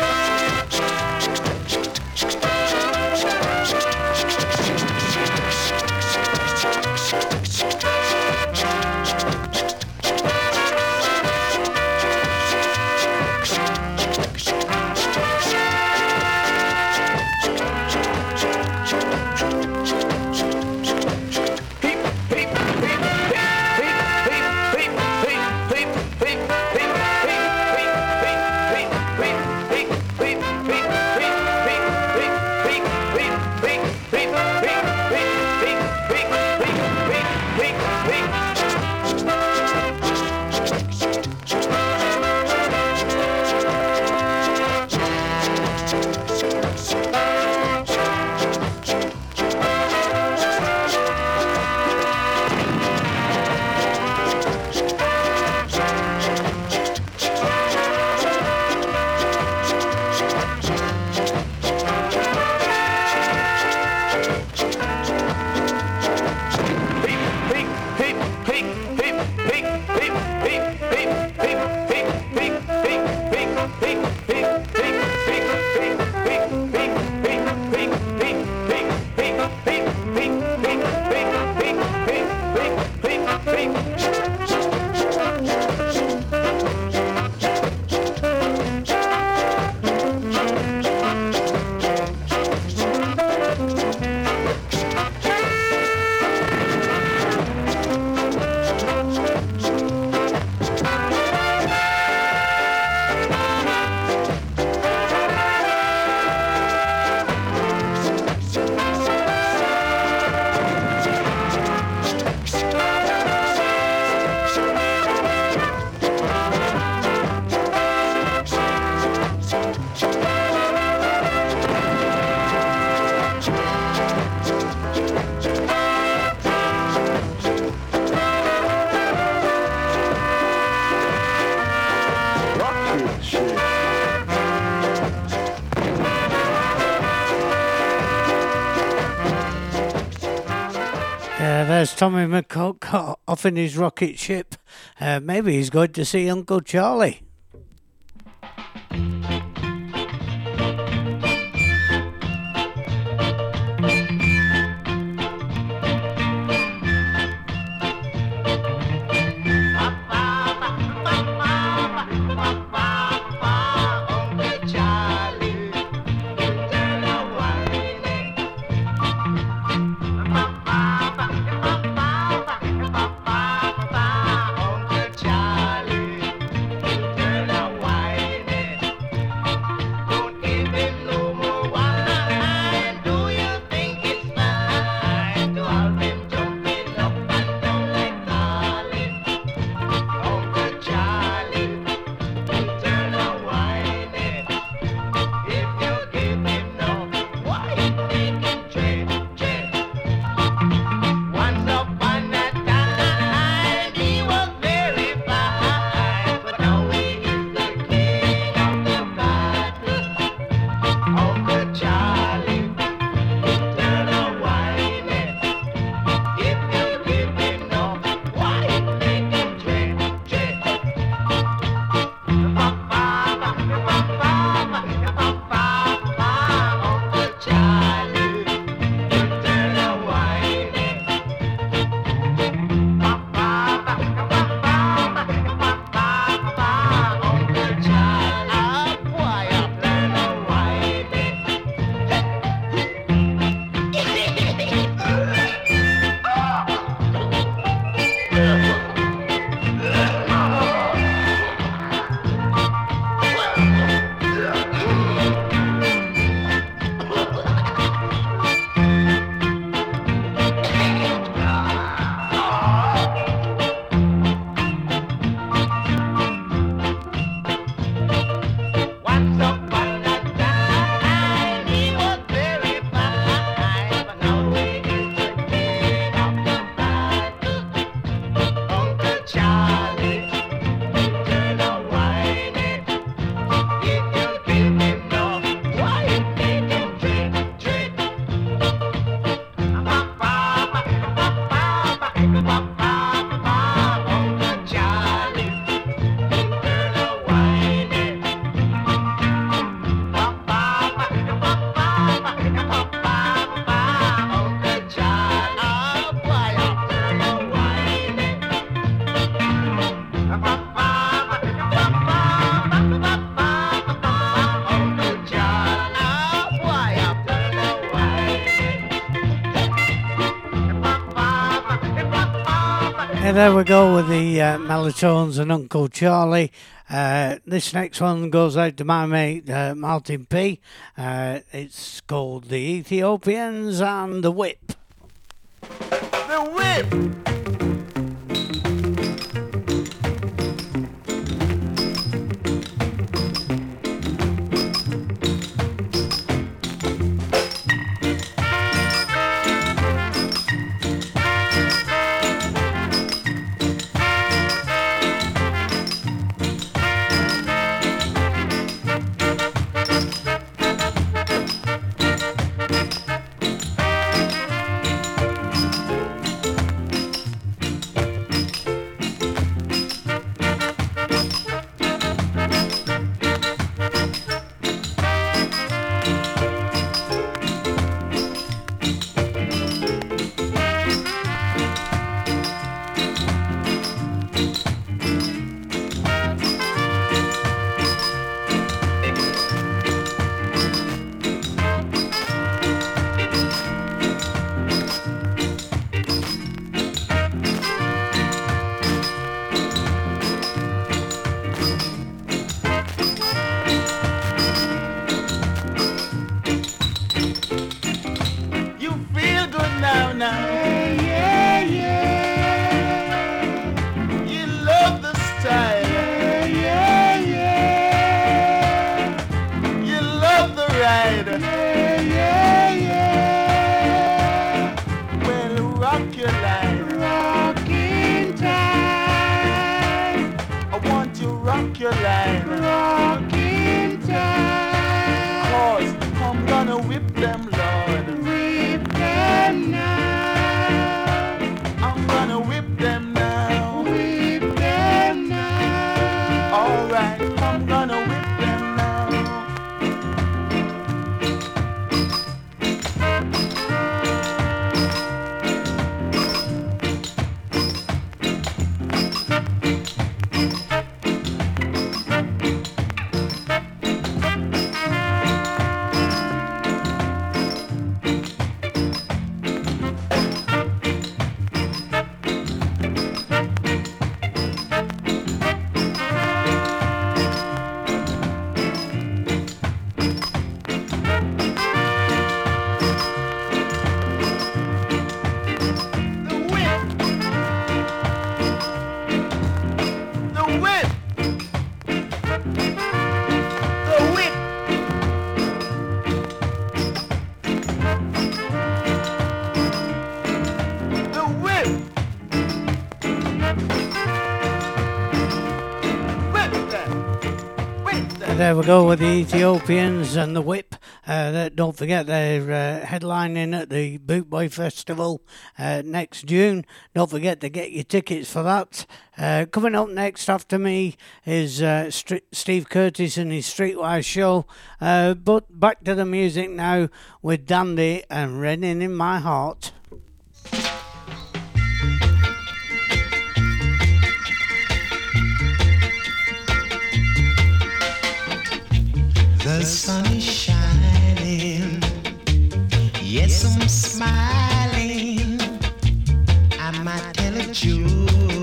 Speaker 5: Tommy McCook off in his rocket ship. Uh, maybe he's going to see Uncle Charlie. There we go with the uh, Melotones and Uncle Charlie. Uh, this next one goes out to my mate uh, Martin P. Uh, it's called The Ethiopians and the Whip.
Speaker 6: The whip.
Speaker 5: There we go with the Ethiopians and the Whip. Uh, don't forget they're uh, headlining at the Bootboy Festival uh, next June. Don't forget to get your tickets for that. Uh, coming up next after me is uh, St- Steve Curtis and his Streetwise show. Uh, but back to the music now with Dandy and Running in My Heart.
Speaker 18: sun is shining. Yes, I'm smiling. I might tell a joke.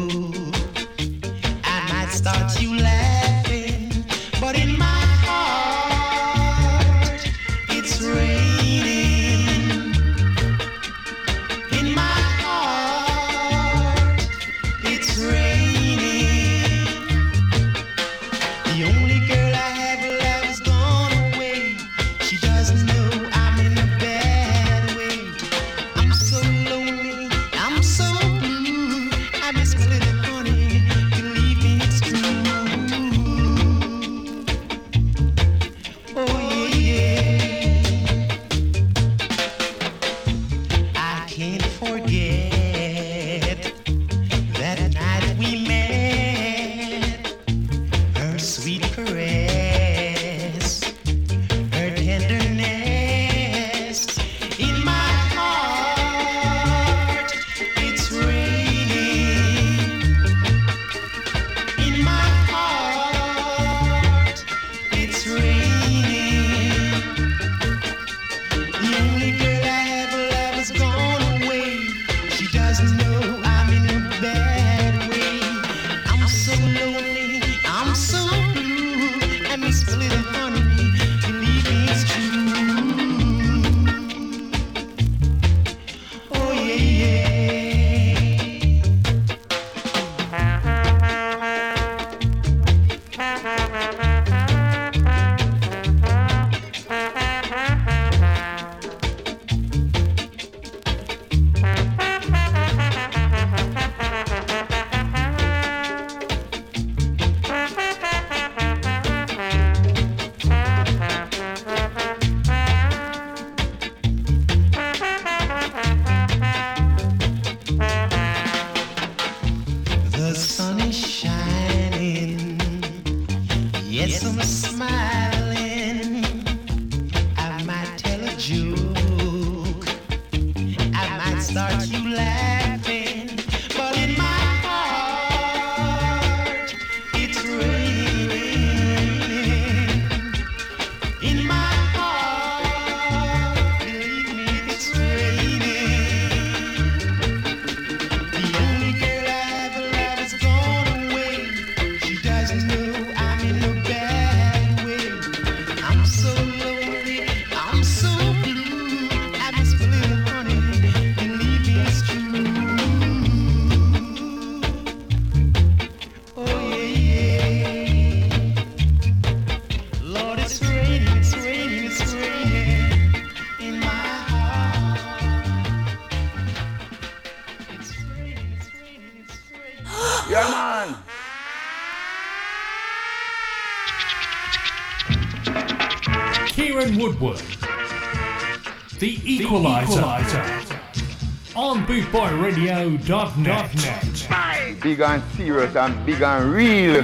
Speaker 8: bootboyradio.net.
Speaker 2: Big and serious and big and real.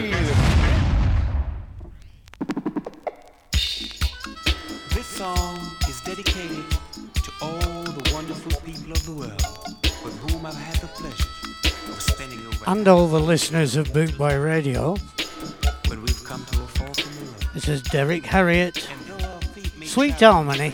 Speaker 5: This song is dedicated to all the wonderful people of the world with whom I've had the pleasure of spending over
Speaker 27: And all the listeners of Bootboy Radio.
Speaker 5: when we've come to a fork in the.
Speaker 27: This is Derrick Harriott. Sweet Harmony.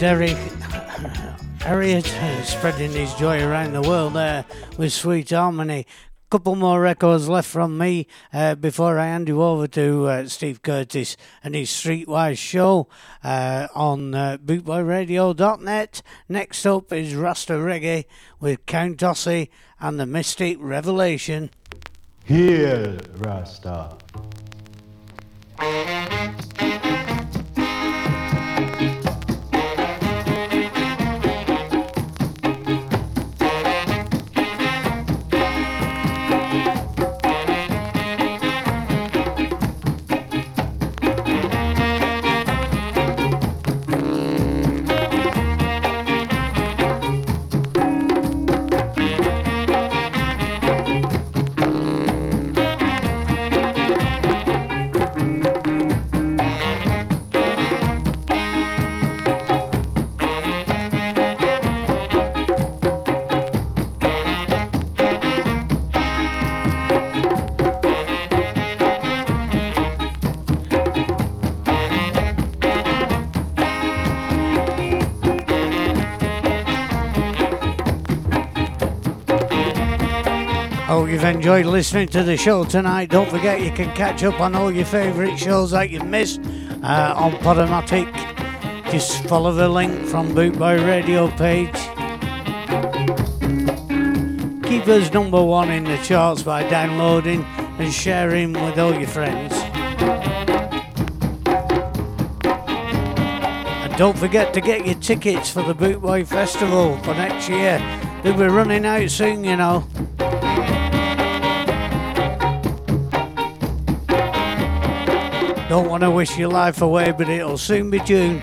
Speaker 27: Derrick Harriott spreading his joy around the world there with Sweet Harmony. Couple more records left from me uh, before I hand you over to uh, Steve Curtis and his Streetwise show uh, on uh, bootboyradio.net. Next up is Rasta Reggae with Count Ossie and the Mystic Revelation.
Speaker 26: Here, Rasta.
Speaker 28: Hope you've enjoyed listening to the show tonight. Don't forget you can catch up on all your favourite shows that you've missed uh, on Podomatic. Just follow the link from Bootboy Radio page. Keep us number one in the charts by downloading and sharing with all your friends. And don't forget to get your tickets for the Bootboy Festival for next year. They'll be running out soon, you know. Don't want to wish your life away, but it'll soon be June.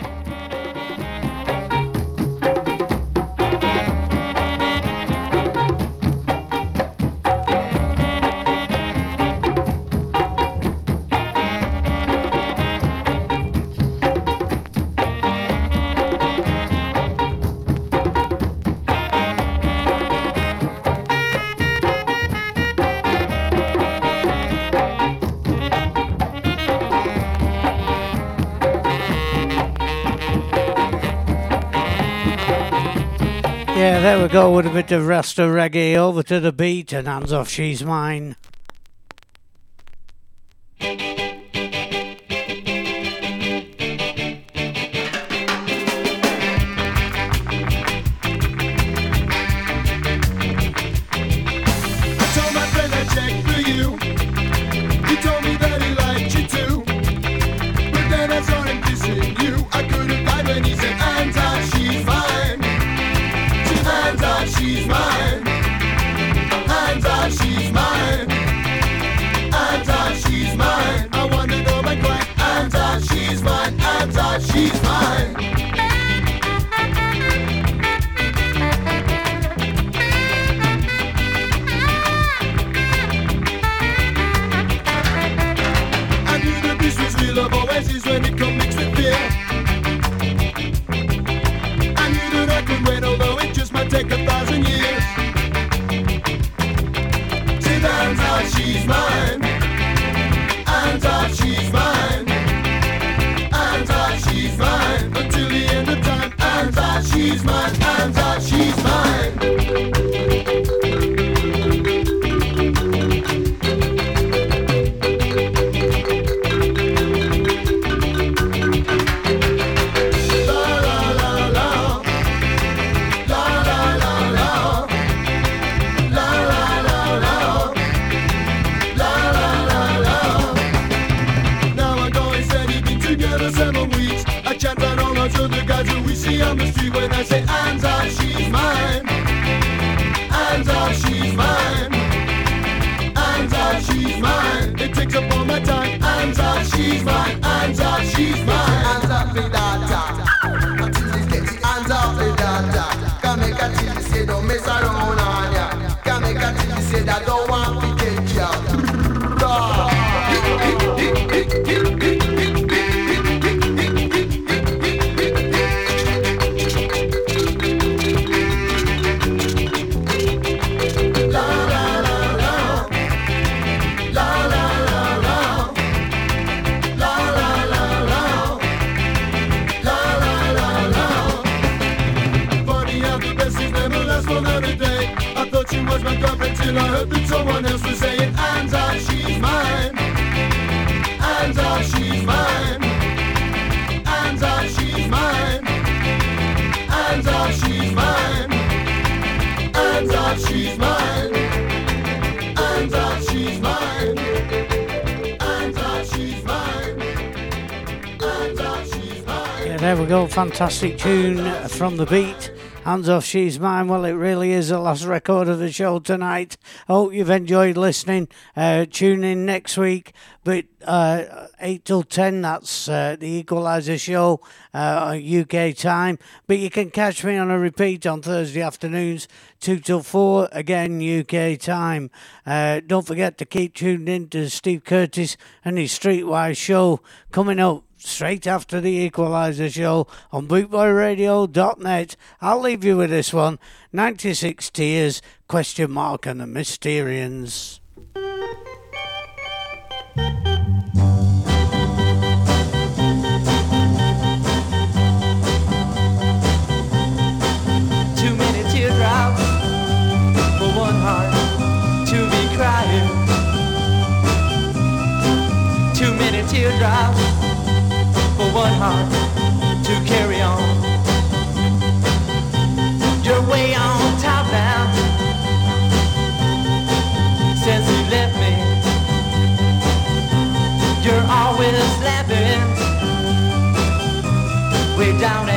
Speaker 28: Yeah, there we go with a bit of Rasta reggae over to the beat and hands off, she's mine.
Speaker 29: still are hoping someone else was saying, and I, she's mine. And I, she's mine. And I, she's mine. And I, she's mine. And I, she's mine.
Speaker 5: Yeah, there we go. Fantastic tune from the beat. Hands off, she's mine. Well, it really is the last record of the show tonight. Hope you've enjoyed listening. Uh, tune in next week, but uh, 8 till 10, that's uh, the Equalizer show, uh, UK time. But you can catch me on a repeat on Thursday afternoons, 2 till 4, again, UK time. Uh, don't forget to keep tuned in to Steve Curtis and his Streetwise show coming up straight after the Equalizer show on bootboyradio.net. I'll leave you with this one 96 Tears, question mark, and the Mysterians.
Speaker 16: One heart to be crying. Too many teardrops for one heart to carry on. You're way on top now since you left me. You're always laughing way down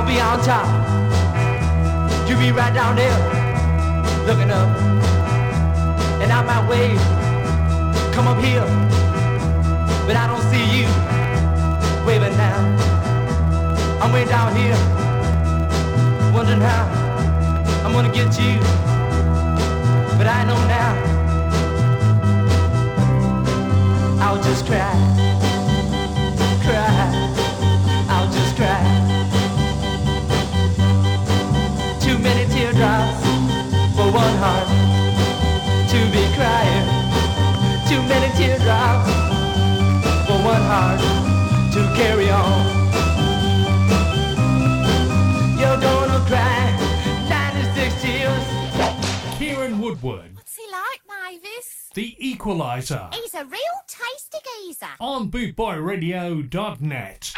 Speaker 16: I'll be on top. You be right down there, looking up. And I might wave, come up here, but I don't see you waving now. I'm way down here, wondering how I'm gonna get you but I know now I'll just cry, teardrops for one heart to be crying. Too many teardrops for one heart to carry on. You're gonna cry 96 tears.
Speaker 8: Keiron Woodward,
Speaker 21: What's he like, Mavis?
Speaker 8: The Equalizer,
Speaker 21: He's a real tasty geezer.
Speaker 8: on bootboyradio.net.